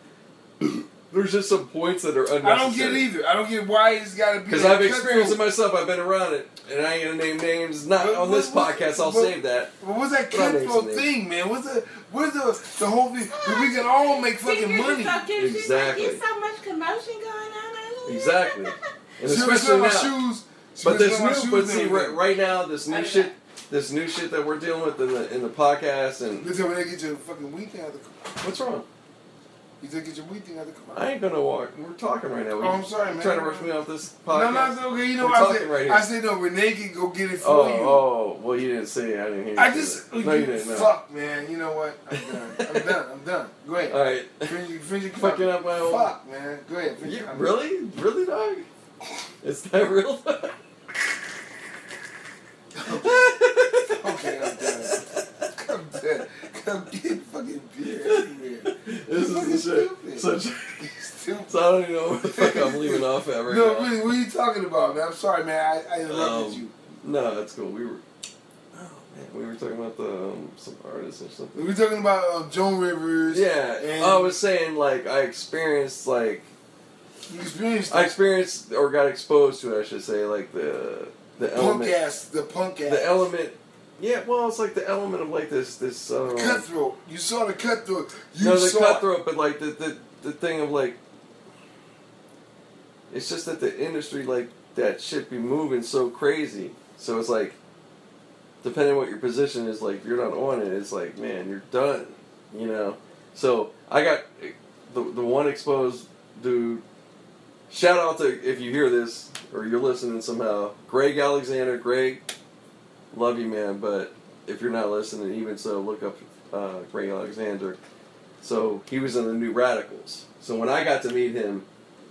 There's just some points that are unnecessary. I don't get either. I don't get why it's got to be. Because I've experienced it myself. I've been around it, and I ain't gonna name names. Not But on this what- podcast. I'll but- save that. But what's that But I need cutthroat thing, man? What's the what's the the whole thing? That we can all make fucking money. Exactly. There's so much commotion going on. Exactly. And especially my now. shoes. She But this new, shoes but see, right, right now, this new shit, this new shit that we're dealing with in the in the podcast, and You tell me they get your fucking weed thing out of the car. what's wrong? You think get your weed thing out of the car. I ain't gonna walk. We're talking right now. Oh, I'm sorry, man. Trying to rush me off this No, podcast. no, it's okay. You know We're what I said? right here. I said no. Renee can go get it for Oh, you. oh, well, you didn't say it. I didn't hear you. I just that. no, you didn't. No. fuck, man. You know what? I'm done. I'm done. I'm done. Go ahead. All right. Finish, your- finish your Fucking up my own. Fuck, man. Go ahead. Finish You, your- really, really, dog? It's that real? Okay, I'm done. I'm done. Come get fucking beer everywhere. This is the shit. Such. Stupid. So I don't even know where the fuck I'm leaving off at right no, now. really, what are you talking about, man? I'm sorry, man. I, I interrupted Um, you. No, that's cool. We were. Oh man, we were talking about the um, some artists or something. We were talking about um, Joan Rivers. Yeah, And- I was saying like I experienced like You experienced I experienced or got exposed to it, I should say like the the punk element ass, the punk ass. the element. Yeah, well, it's like the element of like this this. Uh, Cutthroat. You saw the cutthroat. You no, the cutthroat, but like the, the the thing of like. It's just that the industry like that shit be moving so crazy. So it's like, depending on what your position is, like you're not on it, it's like man, you're done. You know. So I got the the one exposed dude. Shout out to if you hear this or you're listening somehow, Gregg Alexander. Gregg, love you, man. But if you're not listening, even so, look up uh, Gregg Alexander. So he was in the New Radicals. So when I got to meet him,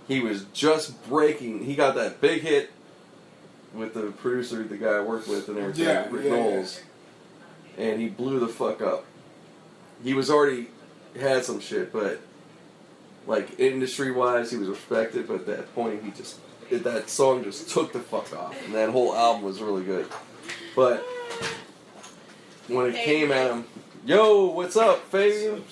he was just breaking. He got that big hit with the producer, the guy I worked with, and everything, Yeah, Rick yeah, yeah. Nowels, and he blew the fuck up. He was already had some shit, but like industry wise, he was respected. But at that point, he just that song just took the fuck off, and that whole album was really good. But when it came at him, yo, what's up, Fabian?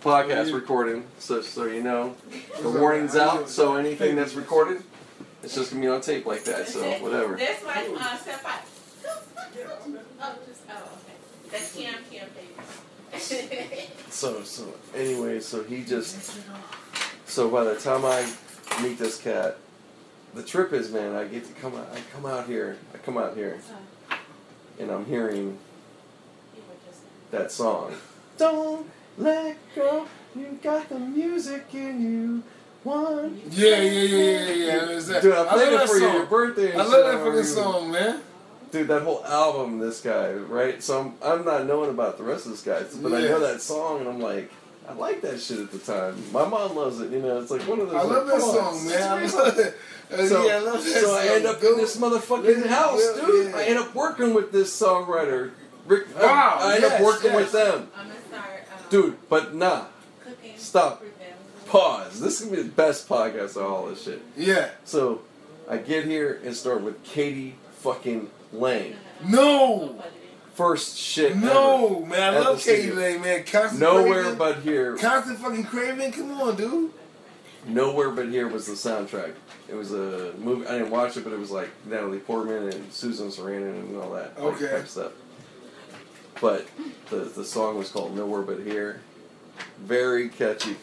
Podcast recording, so so you know, the warning's out. So anything that's recorded, it's just gonna be on tape like that. So whatever. That's my uh, step five. Oh, just oh, okay. That's Cam Cam baby. So so anyway, so he just so by the time I meet this cat, the trip is man, I get to come out. I come out here. I come out here, and I'm hearing that song. Don't let go. You got the music in you. One. Yeah, yeah, yeah, yeah, yeah. Dude, I played love it that for you song. your birthday. I love that fucking song, man. Dude, that whole album, this guy, right? So I'm, I'm not knowing about the rest of this guy, but I know that song, and I'm like, I like that shit at the time. My mom loves it, you know. It's like one of those. I love like, that song, man. I it's love it. Uh, So, yeah, I love that so I end up dude. in this motherfucking Yeah, house, yeah, dude. yeah. I end up working with this songwriter. Rick, I- Wow, I, end yes, up working yes. with them, I'm gonna start. Um, dude. But nah, cooking Stop. pause. This is gonna be the best podcast of all this shit. Yeah. So I get here and start with k.d. fucking lang. No. First shit. No, man. I love Katie. lang, man. Constant Nowhere but here. Constant fucking craving. Come on, dude. Nowhere but here was the soundtrack. It was a movie. I didn't watch it, but it was like Natalie Portman and Susan Sarandon and all that like, Okay. type stuff. But the the song was called Nowhere But Here. Very catchy.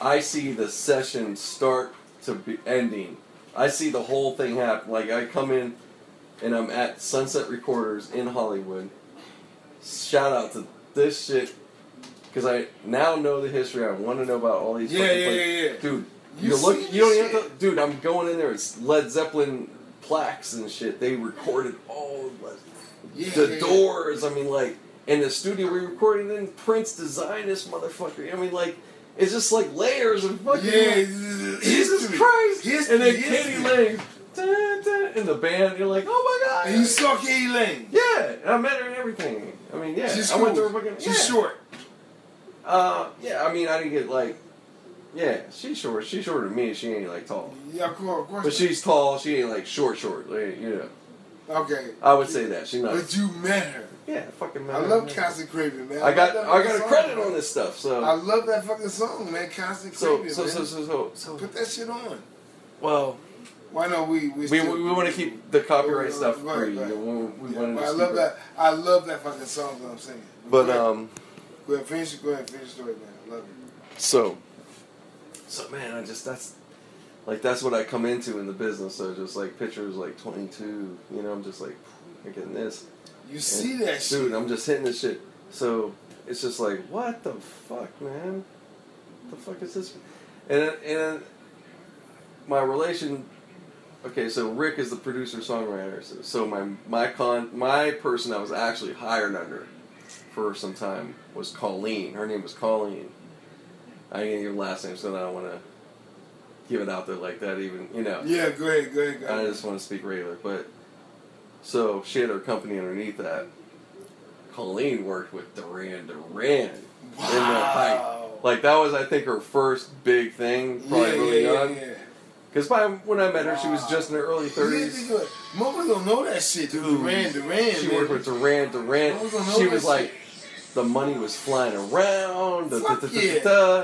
I see the session start to be ending. I see the whole thing happen. Like I come in and I'm at Sunset Recorders in Hollywood. Shout out to this shit because I now know the history. I want to know about all these. Yeah, fucking yeah, places. yeah, yeah. Dude, You you, look. You don't even have to, dude. I'm going in there. It's Led Zeppelin plaques and shit. They recorded all of Led- Yeah, the yeah. Doors. I mean, like in the studio we recording. Then Prince designed this motherfucker. I mean, like it's just like layers of fucking. Yeah, like, Jesus. Christ! History, and then. k.d. lang, dun, dun, in the band. You're like, oh my god! And you saw k.d. lang. yeah, and I met her and everything. I mean, yeah, She's I went to cool. her fucking. She's yeah. short. Uh, yeah. I mean, I didn't get like. Yeah, she's short. She's shorter than me. She ain't like tall, Yeah, of course, of course. but she's tall. She ain't like short, short. Like, you know, okay. I would say that she's not. But you met her. Yeah, fucking man. I love Constant Craving, man. I got I got a credit man. on this stuff. So I love that fucking song, man. Constant so Craving, so man. so so so so. Put that shit on. Well, Why not we we we we, want to keep the copyright stuff Right, free. right. You know, we, we Yeah, I love it- that. I love that fucking song. That I'm saying. But go um, go ahead, finish. Go ahead, finish the story, man. I love it. so so man, I just that's like that's what I come into in the business. So just like pictures like 22. You know, I'm just like I'm getting this. You see that shit? Dude, I'm just hitting this shit. So it's just like, what the fuck, man? the fuck is this? And and my relation. Okay, so Rick is the producer songwriter. So, so my my con my person I was actually hired under for some time was Colleen. Her name was Colleen. I didn't get your last name, so I don't want to give it out there like that. Even you know. Yeah, go ahead, go ahead, go I just want to speak regular, but so she had her company underneath that. Colleen worked with Duran Duran in the. Wow. Like that was, I think, her first big thing, probably yeah, really yeah, young. Yeah, yeah. Because by when I met her, she was just in her early thirties. think of it. Motherfuckers don't know that shit, dude. Duran, Duran, She man. worked with Duran Duran. Know She was shit. like, the money was flying around. Da, da, Fuck da, da, yeah.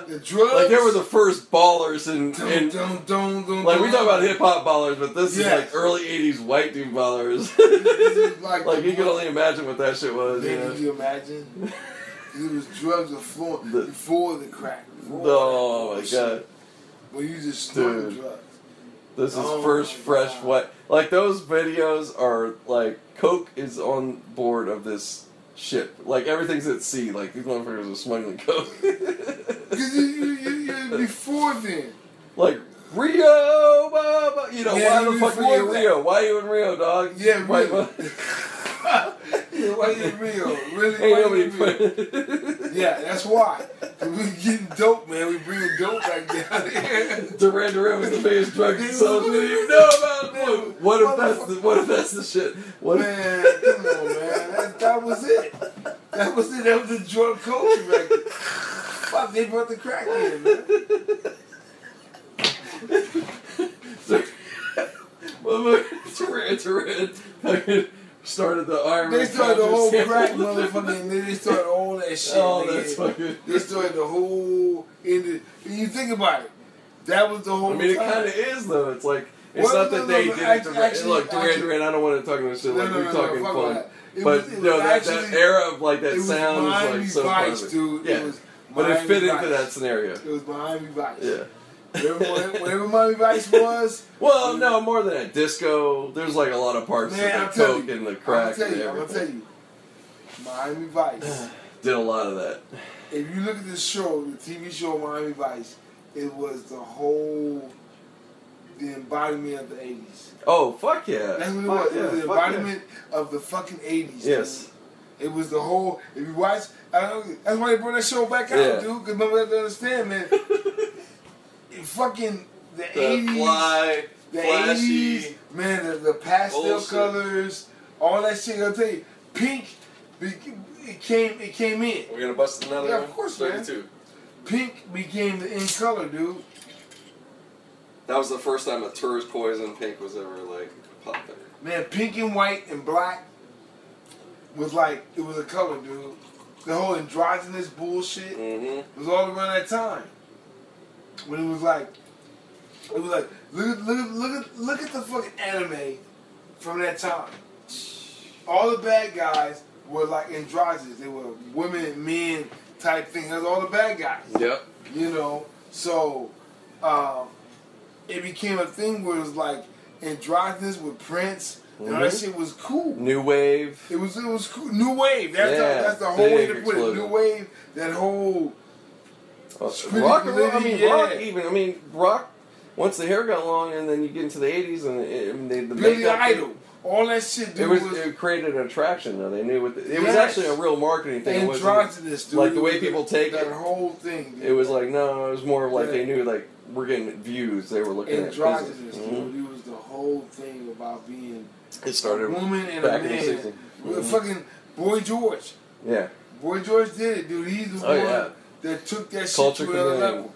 the drugs. Like they were the first ballers in, Dum, in dum, dum, dum, like we talk about hip hop ballers, but this is like early '80s white dude ballers. Like, like you can only imagine what that shit was. You know? Can you imagine? it was drugs flowing The- before the crack. Before Oh my god, When you just Dude. drugs. This is Oh first fresh God. white. Like those videos are like Coke is on board of this ship. Like everything's at sea. Like these motherfuckers are smuggling Coke. Before then. like Rio, blah, blah. you know Yeah, why the fuck are you in. Rio? Why are you in Rio, dog? Yeah, mo- yeah, why you in Rio? Really? Ain't why you in Rio? Yeah, that's why. we getting dope, man. We bringing dope back down here. Duran Duran was the biggest drug seller you didn't even know about. Man, What if that's the, what if that's the shit? What if, Man, come on, man. That, that was it. That was it. That was the drug culture back then. Fuck, they brought the crack in, man. well, Duran Duran started the Iron They started the whole crack, motherfucking. and then they started all that shit. Oh, that's fucking. They started the whole. In the, you think about it. That was the whole I mean, it kind of is though. It's like it's Well, not that no, they no, did it. Actually- look, Duran actually- Duran. I don't want to talk about shit No, like no, we're no, no, talking fun. It but was- no, was that, that era of like that it was sound like so Vice. Yeah, It was but it fit into that scenario. It was Miami Vice. Yeah. Whatever, whatever Miami Vice was, Well, no, more than that. Disco. There's like a lot of parts Man, of the coke you. and the crack and I'm gonna tell you, Miami Vice. Did a lot of that. if you look at this show, the TV show Miami Vice, it was the whole the embodiment of the '80s. Oh fuck yeah! That's what it Fuck was. It was the fuck yeah. embodiment of the fucking '80s. Yes. dude. It was the whole. If you watch, I don't, that's why they brought that show back out, Yeah. dude. Because nobody had to understand, man. Fucking the The '80s, fly, the. '80s, man. The, the pastel Bullshit. colors, all that shit. I'll tell you, pink. It came. It came in. We're gonna bust another Yeah, one. of course, man. Pink became the in color, dude. That was the first time a turquoise and pink was ever like popular. Man, pink and white and black was like it was a color, dude. The whole androgynous bullshit Mm-hmm. was all around that time. When it was like, it was like look at look look at look at the fucking anime from that time. All the bad guys were like androgynous. They were women and men type thing. That's all the bad guys. Yep. You know, so um, it became a thing where it was like androgynous with Prince. And all that shit was cool. New wave. It was it was cool. New wave. That's Yeah, the, that's the whole way to put it. New wave. That whole Uh, rock and. I mean, yeah. rock. Even I mean, rock. Once the hair got long, and then you get into the '80s, and it, I mean, they, the Billy makeup- Idol. All that shit, dude, It was, was, it created an attraction though. They knew what the, it was actually a real marketing thing. It wasn't- androgynous, dude. like the way people take that it. whole thing. Dude. It was like no, it was more like Yeah. they knew like we're getting views. They were looking androgynous, at business. dude. Mhm. It was the whole thing about being It a started woman and back a in the man. 60s. With Mhm. Fucking Boy George. Yeah, Boy George did it, dude. He's the Oh, one yeah. That took that shit Culture to another Chameleon. level.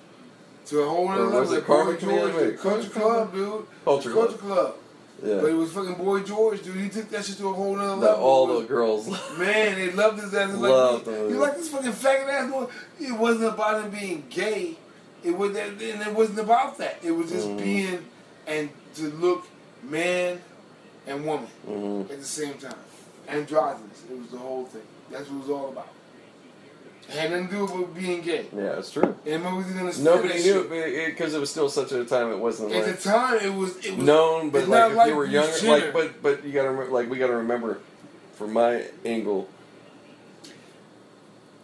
To a whole other Or was level. it That Boy Karma George, Chameleon? the Culture Club, dude. Culture Culture Club. Club. But it was fucking Boy George, dude. He took that shit to a whole other level. all the girls. Man, they loved his ass. Loved like, him. you like this fucking faggot ass boy. It wasn't about him being gay. It was that, and it wasn't about that. It was just Mhm. being and to look man and woman hmm at the same time. Androgynous. It was the whole thing. That's what it was all about. Had nothing to do with being gay. Yeah, it's true. And nobody gonna Nobody that knew shit. it because it was still such a time. It wasn't At like the time, it was it was known, but like if like you were younger, like but but you gotta remember, like we gotta remember, from my angle,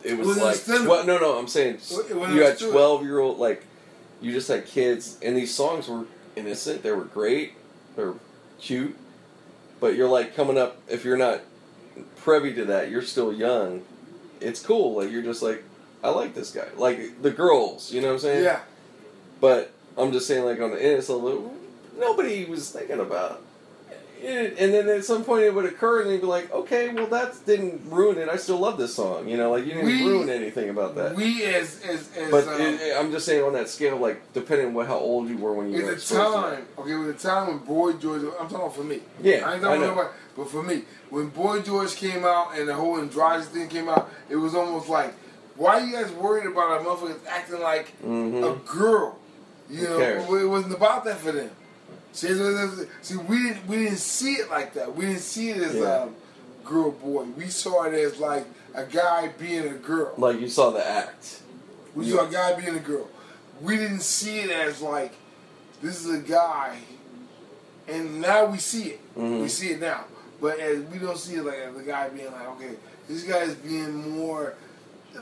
it was Was like well, no, no, I'm saying you had twelve year old like you just had kids, and these songs were innocent. They were great. They're cute, but you're like coming up if you're not privy to that, you're still young. It's cool. Like you're just like, I like this guy. Like the girls, you know what I'm saying? yeah. But I'm just saying, like on the innocent level, nobody was thinking about. It. And then at some point it would occur, and they'd be like, "Okay, well that didn't ruin it. I still love this song." You know, like you didn't We- ruin anything about that. We as as as but um, it, it- I'm just saying on that scale, like depending on what, how old you were when you were It's a exposed to time, okay, with the time when Boy George, I'm talking for me. Yeah, I ain't talking know. about nobody, but for me, when Boy George came out and the whole androgynous thing came out, it was almost like, why are you guys worried about a motherfucker acting like Mhm. a girl? You Who know, cares? it wasn't about that for them. See, see, we didn't we didn't see it like that. We didn't see it as Yeah. um, girl boy. We saw it as like a guy being a girl. Like you saw the act. We Yeah. saw a guy being a girl. We didn't see it as like this is a guy, and now we see it. Mhm. We see it now, but as we don't see it like as a guy being like, okay, this guy is being more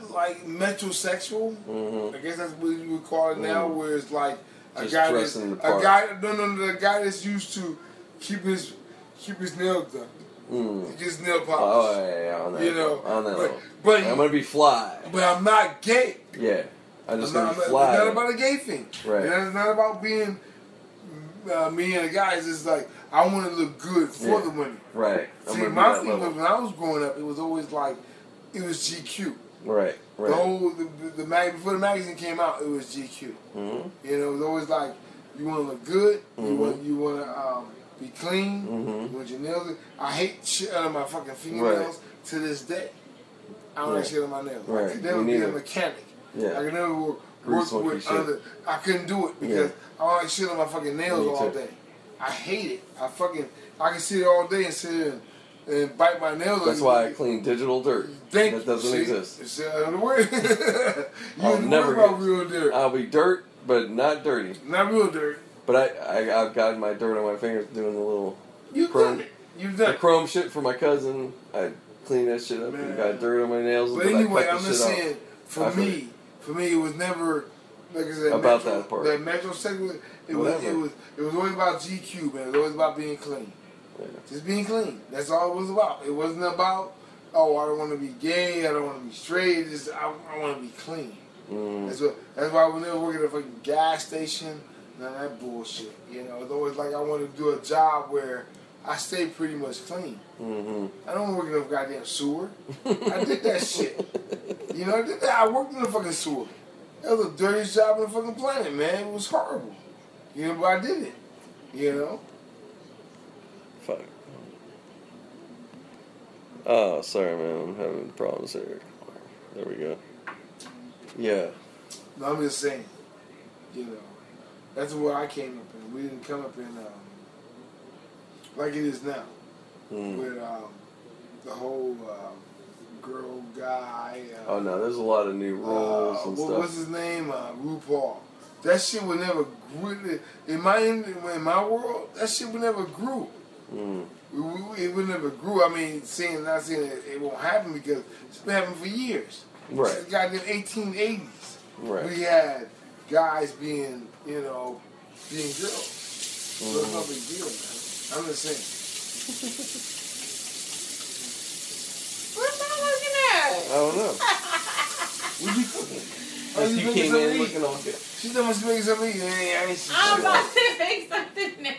like metrosexual. hmm I guess that's what you would call it now, Mhm. where it's like a Just guy dressing the part. guy. No, no, no, the guy that's used to keep his keep his nails done. Mm. Gets nail Oh polish. yeah, yeah, on that, You know, on that but- but- I'm gonna be fly. But I'm not gay. Yeah, I just I'm gonna not, be it's not about a gay thing. Right. And it's not about being uh, me and the guys. It's like I want to look good for Yeah. the women. right. See, my thing was when I was growing up, it was always like it was GQ. Right, The right. whole the, the, the mag before the magazine came out, it was GQ. hmm You know, it was always like you want to look good. You Mhm. want you want to um, be clean. Mhm. You want your nails. I hate shit out of my fucking fingernails to this day. I don't Right. like shit on my nails. I Right. could never be a mechanic. I could never work, work with shit. other. I couldn't do it because I don't like shit on my fucking nails all day. I hate it. I fucking I can sit all day and sit and, and bite my nails. That's why I clean digital dirt. Think that doesn't see? exist. It's uh, the word. you I'll never worry about get- real dirt. I'll be dirt, but not dirty. Not real dirt. But I, I I've gotten my dirt on my fingers doing the little You've Chrome. done it. You've the done it. chrome shit for my cousin. I cleaned that shit up and got dirt on my nails. But anyway, the I'm just shit off. saying, for I me, for me, it was never like I said, About Metro, that part. That Metro segment, it was it was it was always about GQ, man. It was always about being clean. Yeah. Just being clean. That's all it was about. It wasn't about oh I don't want to be gay, I don't want to be straight. It's just I, I want to be clean. Mm. That's what. That's why when they were working at a fucking gas station, none of that bullshit. You know, it's always like I want to do a job where I stay pretty much clean. hmm I don't work in a goddamn sewer. I did that shit. You know, I did that. I worked in a fucking sewer. That was the dirtiest job on the fucking planet, man. It was horrible. You know, but I did it. You know? Fuck. Oh, sorry, man. I'm having problems here. There we go. Yeah. No, I'm just saying. You know, that's where I came up in. We didn't come up in um, like it is now. Mm. with um, the whole um, girl guy. Uh, Oh no, there's a lot of new rules uh, and what, stuff. What's his name? Uh, RuPaul. That shit would never grew in my in my world. That shit would never grew. Mm. We, we, it would never grew. I mean, saying not saying it, it won't happen because it's been happening for years. Right. Since the goddamn 1880s. Right. We had guys being, you know, being girls. So it's Mhm. no big deal, man. I'm just saying. What's I looking at? I don't know. What you cooking? Oh, you you making came something in to looking eat? all good. She thought she making something to eat. Hey, I ain't I'm shit. about to make something now.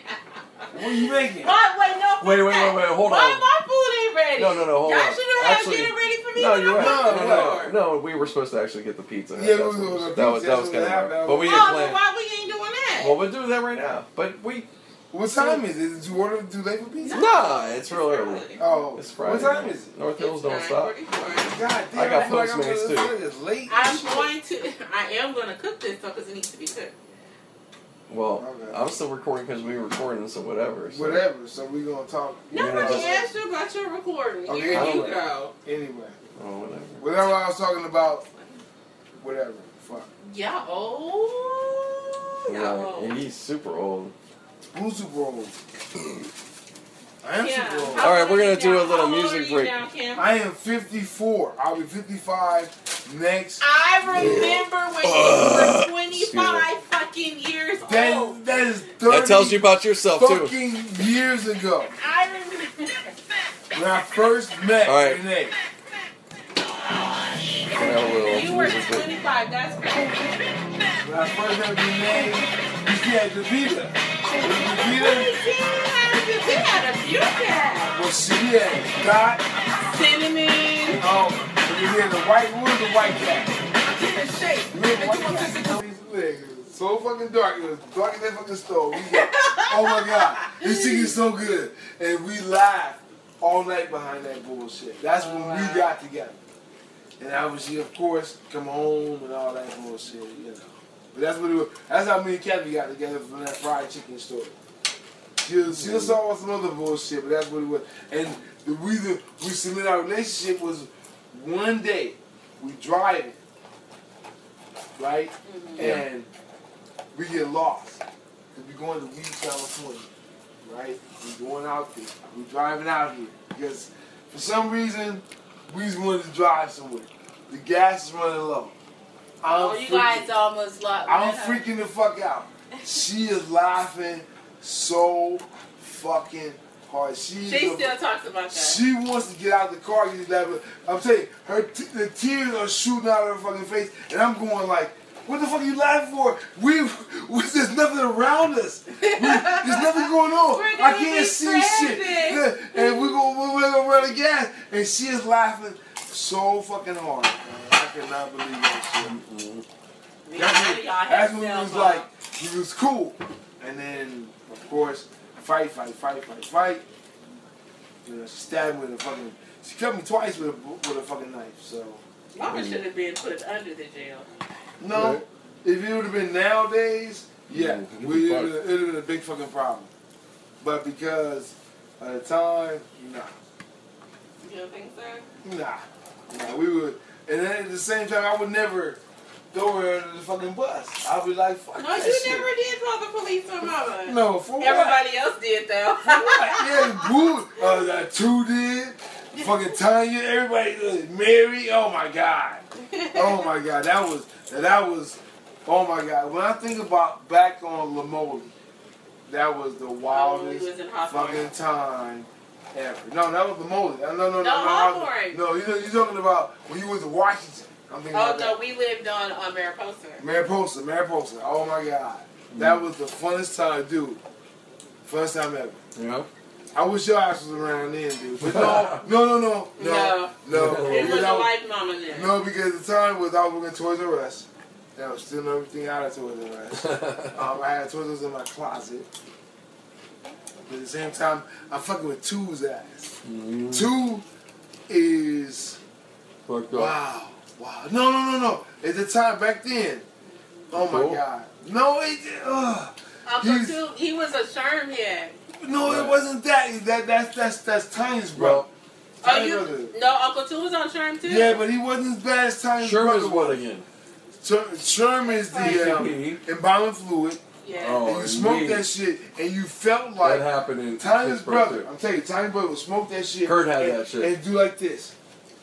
What are you making? Why, wait, no. Wait, wait, wait, wait, hold Why on. my food ain't ready? No, no, no, hold Y'all on. should have had Actually- get it ready for me No, when you're right. walked No, no, no, we were supposed to actually get the pizza. Yeah, That's we were was- gonna that was pizza, that was that's kind what of. But we Oh, didn't then plan. why we ain't doing that? Well, we'll do that right now. But we. What time is it? Did you order too late for pizza? Nah, it's real early. Oh, It's Friday. What time is it? North Hills don't stop. God damn, I got feel like I'm Postmates, gonna- too. It's late. I'm going to. I am going to cook this though because it needs to be cooked. Well, Okay. I'm still recording because we were recording, so whatever. So. Whatever. So we gonna talk You're gonna Nobody asked you about your recording. Okay, Here you go. anyway. Oh, whatever. Whatever I was talking about. Whatever. Fuck. Yeah. Oh. Yeah, No. and he's super old. Who's super old? I am Yeah. super old. How All right, we're gonna do a little How music break. now, I am 54. I'll be 55 next. I remember when you were 25 fucking years old. That, that is 30 That tells you about yourself too. fucking years ago. I remember. When I first met All right. Renee. We're gonna have a little You were 25. That's crazy. When I first met Renee, she had Davita. Davita, We had a few cats. well, she had Dot. Cinnamon. Oh, but we had the white, what was the white cat? Shake. We had the white cat. These legs, it was so fucking dark. It was dark in that fucking store. We oh my god, this thing is so good. And we laughed all night behind that bullshit. That's when we got together. And obviously, of course, come home and all that bullshit, you know. But that's what it was. That's how me and Kathy got together from that fried chicken story. She, she mm-hmm. saw some other bullshit, but that's what it was. And the reason we cemented our relationship was one day we driving, right? Mm-hmm. And we get lost. Cause we're going to Weed, California, right? We're going out there. We're driving out here because for some reason we just wanted to drive somewhere. The gas is running low. I'm Oh, you freaking- guys almost lost. I'm freaking the fuck out. She is laughing so fucking hard. She, She is a- still talks about that. she wants to get out of the car. Get. I'm telling you, her t- the tears are shooting out of her fucking face, and I'm going like, "What the fuck are you laughing for? We, we there's nothing around us. We, there's nothing going on. I can't see shit. and we're gonna we're gonna run gas." And she is laughing so fucking hard. Man. I cannot believe that shit. We That's y'all that's when it was like, he was cool. And then, of course, fight, fight, fight, fight, fight. You know, she stabbed me with a fucking, she cut me twice with a, with a fucking knife, so. Mama should have been put under the jail. No, Right. if it would have been nowadays, yeah, you'd we, it would have been a big fucking problem. But because at the time, nah, You don't think so? nah, nah, we would, and then at the same time, I would never throw her under the fucking bus. I'd be like, fuck No, that you shit. never did call the police on mama. No, for what? Everybody else did though. yeah, Boo, uh, uh, Two did, fucking Tanya, everybody, uh, Mary. Oh my god, oh my god, that was that was Oh my god! When I think about back on Lamoli, that was the wildest was fucking time ever. No, that was Lamoli. No, no, no, no. No, no, Hawthorne. No, you you're talking about when you went to Washington. I'm thinking Oh about no, that. we lived on on Mariposa. Mariposa, Mariposa. Oh my god, that was the funnest time, dude. First time ever. You know? I wish your ass was around then, dude. But no, no, no, no, no, no. It because was I a was- life mama then. No, because the time was I was working at Toys R Us. And I was stealing everything out of Toys R Us. um, I had Toys R Us in my closet. But at the same time, I'm fucking with Two's ass. Mm, Two is fucked up. wow, wow. No, no, no, no. At the time back then, oh my god. No, it. Uh, Uncle He's- Two, he was a sherm head. No, it wasn't that. That that's that's that's Tiny's bro. Well, Tiny's brother. you no, Uncle Two was on sherm too. Yeah, but he wasn't as bad as Tiny's Sherman's brother what again? Sher- Sherm is the um, embalming fluid. Yeah. Oh, and you smoked indeed. that shit, and you felt like that happened in Tiny's brother. too. I'm telling you, Tiny's brother would smoke that shit. Kurt had and, that shit. and do like this,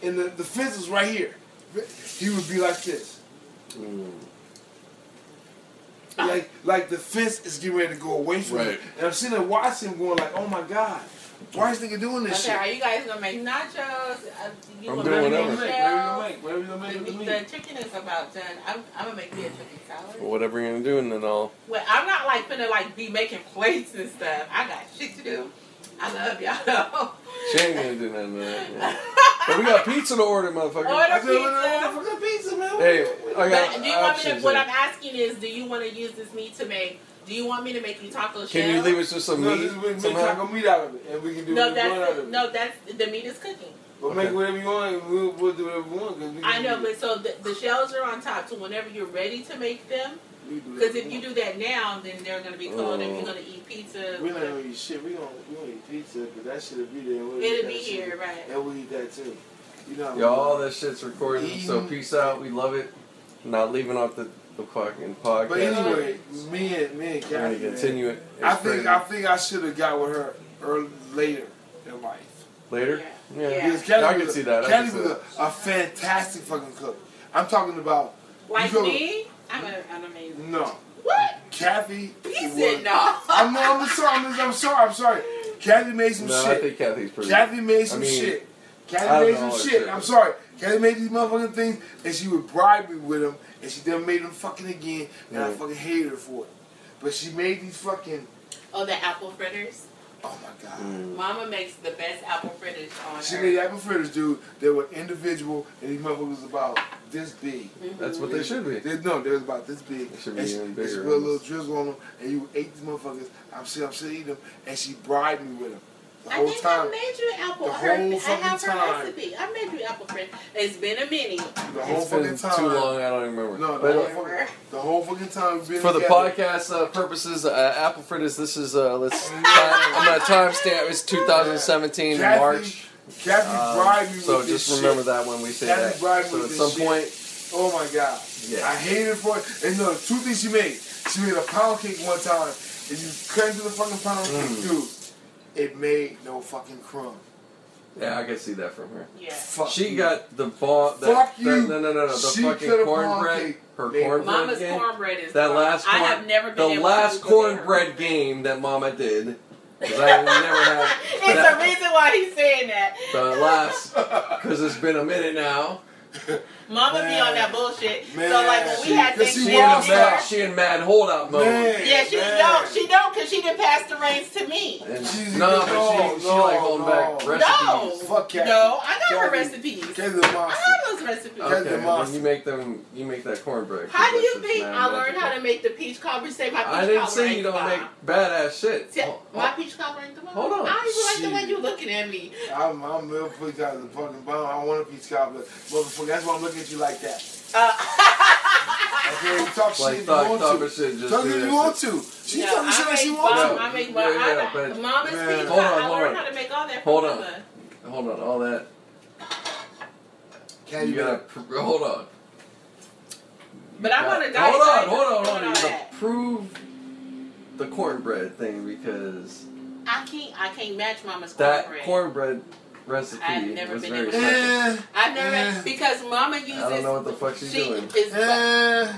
and the the fence was right here. He would be like this, Mm. Like like the fence is getting ready to go away from him. Right. And I'm sitting there watching him, going like, "Oh my god, why is nigga doing this Okay, are you guys gonna make nachos? Uh, you I'm doing make whatever. Whatever you shells? make, whatever you make, whatever The, you the make. chicken is about done. I'm, I'm gonna make me a chicken salad. Whatever you're gonna do, and then I'll. Well, I'm not like finna like be making plates and stuff. I got shit to do. I love y'all. though. She ain't gonna do nothing. of that, yeah. But we got pizza to order, motherfucker. Order I said, pizza. "What the fuck pizza, man?" Hey, I got But do you want me to? options What here. I'm asking is, do you want to use this meat to make? Do you want me to make you taco shells? Can you leave us just some no, meat this is we make taco meat out of it, and we can do No, what we out that's of it. no, that's the meat is cooking. But make whatever you want, we'll, we'll do whatever we want. 'cause we I know, do- but so the, the shells are on top. So whenever you're ready to make them, we do because if you do that now, then they're gonna be calling and Oh. you're gonna eat pizza. We're not gonna eat shit. We gonna we gonna eat pizza because that shit'll be there. we'll eat It'll that be shit. here, right? And we eat that too. You know. Yo, all that shit's recorded. So peace out. We love it. Not leaving off the, the fucking podcast. But anyway, me and me and we're gonna Kathy. man, continue it. I think. I think I should have got with her early, later in life. later. Yeah. Yeah. Because Kathy I can was, see that. I Kathy can see was a, a fantastic fucking cook. I'm talking about Like You go- me, I'm, a, I'm amazing. no. What? Kathy. He was- said no. I'm, I'm sorry. I'm, I'm sorry. I'm sorry. Kathy made some No, I shit. think Kathy's pretty. Kathy made some I mean, shit. I Kathy don't made know some shit. shit, I'm sorry. Kathy made these motherfucking things, and she would bribe me with them, and she then made them fucking again, and I fucking hated her for it. But she made these fucking. Oh, the apple fritters. Oh my god. Mm. Mama makes the best apple fritters on She earth. made apple fritters, dude. They were individual, and these motherfuckers was about this big. Mhm. That's what they should be. They, no, they was about this big. They should be she, even and bigger She put a little drizzle on them, and you ate these motherfuckers. I'm still, I'm still eating them, and she bribed me with them the I think time. I made you apple. The her, whole I have her time. recipe. I made you apple fritters. It's been a minute. The whole It's been fucking time. too long. I don't even remember. No, the whole, fucking, the whole fucking time we've been for the podcast uh, purposes, uh, Apple Fritters. This is uh, let's. Time, I'm gonna timestamp. It's 2017 Kathy- March. Kathy Um, bribed me so with this just remember shit. that when we say Kathy that. bribed me So at with some this shit. point, Oh my god. Yeah. I hated for it. And no, two things she made. She made a pound cake one time, and you cut into the fucking pound cake, Mm. dude. It made no fucking crumb. yeah, I can see that from her. Yeah. Fuck She you. got the ball. That, Fuck that- you. no, no, no, no. The She fucking cornbread. Her Made- cornbread Mama's game. cornbread is That bomb. last I have never been the able last to cornbread game that Mama did. 'cause I never had It's that- the reason why he's saying that. the last because it's been a minute now. Mama be on that bullshit. Man. So like when we She- had 'cause she She Thanksgiving in a walks dinner, mad, she in mad holdout mode. Man. yeah, she Man. don't. She don't because she didn't pass the reins to me. And She's- no, no, but she, she no, like holding no. back No. recipes. Fuck Kathy. No, I got her recipes. Kathy's a I monster. have those recipes. Okay. Okay, the when monster. you make them, you make that cornbread. How do you think I learned how to make the peach cobbler? Say my peach I didn't cobbler say you don't make bomb. badass shit. See, Oh, my oh, peach cobbler ain't the bomb. Hold on. I don't even like the way Shit. you looking at me. I'm, I'm real pleased out of the fucking bomb. I want a peach cobbler. Motherfucker, that's why I'm looking at you like that. Uh, Okay, you talk shit if you want to. of shit. Just Talk if you want to. She no, talking shit I like she make wants to. I make Yeah, bomb. yeah, I got but- mama's Man. peach Hold on. I hold learned on. how to make all that. Hold on. mama. Hold on, all that. Candy You gotta pr- hold on. But I You want to die. Hold on, hold on, hold on. You gotta prove the cornbread thing because I can't. I can't match mama's that cornbread. cornbread recipe I've never was been very able to- simple. Eh, I've never Yeah. because Mama uses. I don't know what the fuck she's she doing. is bu- eh.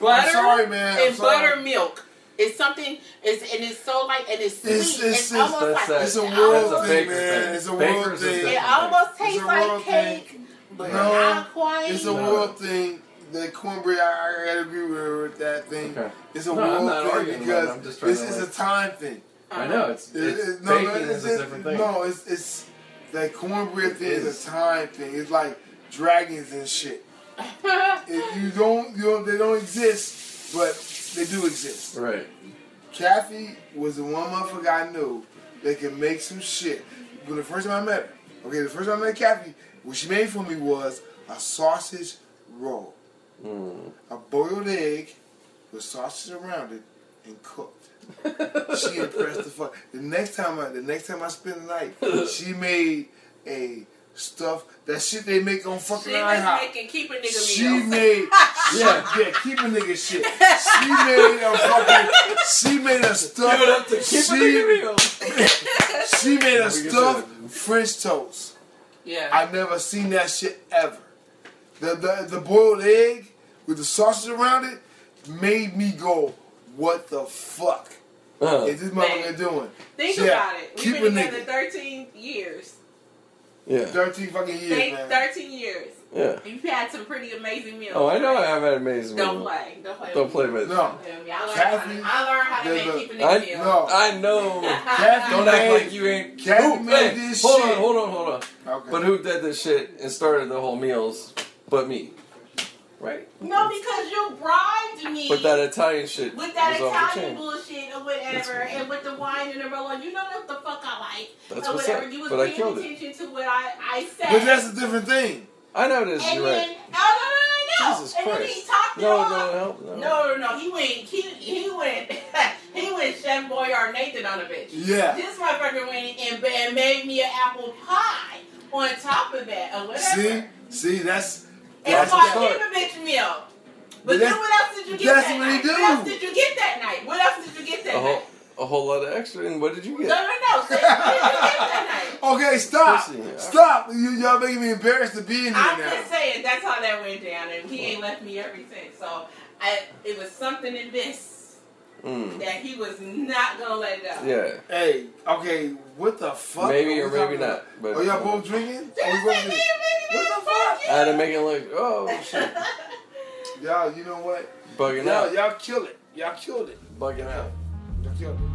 butter I'm sorry, man. I'm and sorry. buttermilk. It's something. It's and it's so like and it's sweet. It's- It's, it's- it's- almost that's like that- It's a it world a thing, man. thing. It's a Baker's world is thing. It almost It's tastes like world cake, but No, not quite. It's a No. world thing. The cornbread, I, I gotta agree with her with that thing. Okay. It's a No, I'm world thing arguing about it. because I'm just this is a time thing. I know it's, It- it's it- no, baking no, is it's, a different thing. no, it's it's that cornbread thing is. is. a time thing. It's like dragons and shit. It- you don't, you don't, they don't exist, but they do exist. Right. Kathy was the one motherfucker I knew that could make some shit. When the first time I met her, okay, the first time I met Kathy, what she made for me was a sausage roll, Mm. a boiled egg with sausage around it, and cooked. She impressed the fuck. The next time I, the next time I spent the night, she made a stuff that shit they make on fucking She was IHOP. making keep a nigga She meals. made, yeah, yeah, keep a nigga shit. She made a fucking, she made a stuff. Give it up to keep she, it meal. she made a We can stuffed French toast. yeah. I've never seen that shit ever. The, the the boiled egg with the sausage around it made me go, what the fuck Uh, is this motherfucker doing? Think Yeah, about it. We've been together nigga. 13 years. yeah. Thirteen fucking years, Think man. 13 years. Yeah. You've had some pretty amazing meals. Oh, I know I have had amazing meals. Don't meals. play. Don't play. Don't play with No, Yeah, I learned, Kathy, how, I learned how to make the- keep a I- nigga meal. no. I know. Kathy Don't act like you ain't. Kathy Who- made hey, this hold shit. on, hold on, hold on. Okay. But who did this shit and started the whole meals but me? Right? No, because you bribed me. With that Italian shit with that was off the Italian bullshit or whatever, and with the wine and the roll you know what the fuck I like. That's or what's whatever. up. You was But I paying killed it. attention to what I, I said. But that's a different thing. I know this. and You're then, right. oh, no, no, no, no. Jesus and then Christ. he talked it No, off. no, no, no. No, no, no. He went, he, he went, he went Chef Boyard Nathan on a bitch. Yeah. This motherfucker went and, and made me an apple pie on top of that or whatever. See, see, that's It's that's called the keep start. a bitch meal. But But then that's- what else did you get that's that what he night? do. What else did you get that night? What else did you get that A whole, night? a whole lot of extra. And what did you get? no, no. Say, what did you get that night? Okay, stop. Pussy, yeah. Stop. You, y'all making me embarrassed to be in here now. I'm just saying that's how that went down, and he ain't left me everything. So I, it was something in this Mm. that he was not gonna let go. Yeah. Hey, okay, what the fuck? Maybe or maybe not. about? But Oh, y'all both drinking? Are we Just both like drinking? What the fuck fuck? I had to make it look, oh shit, Y'all, you know what? bugging Y'all, out, y'all kill it. Y'all killed it. bugging out. Y'all killed it.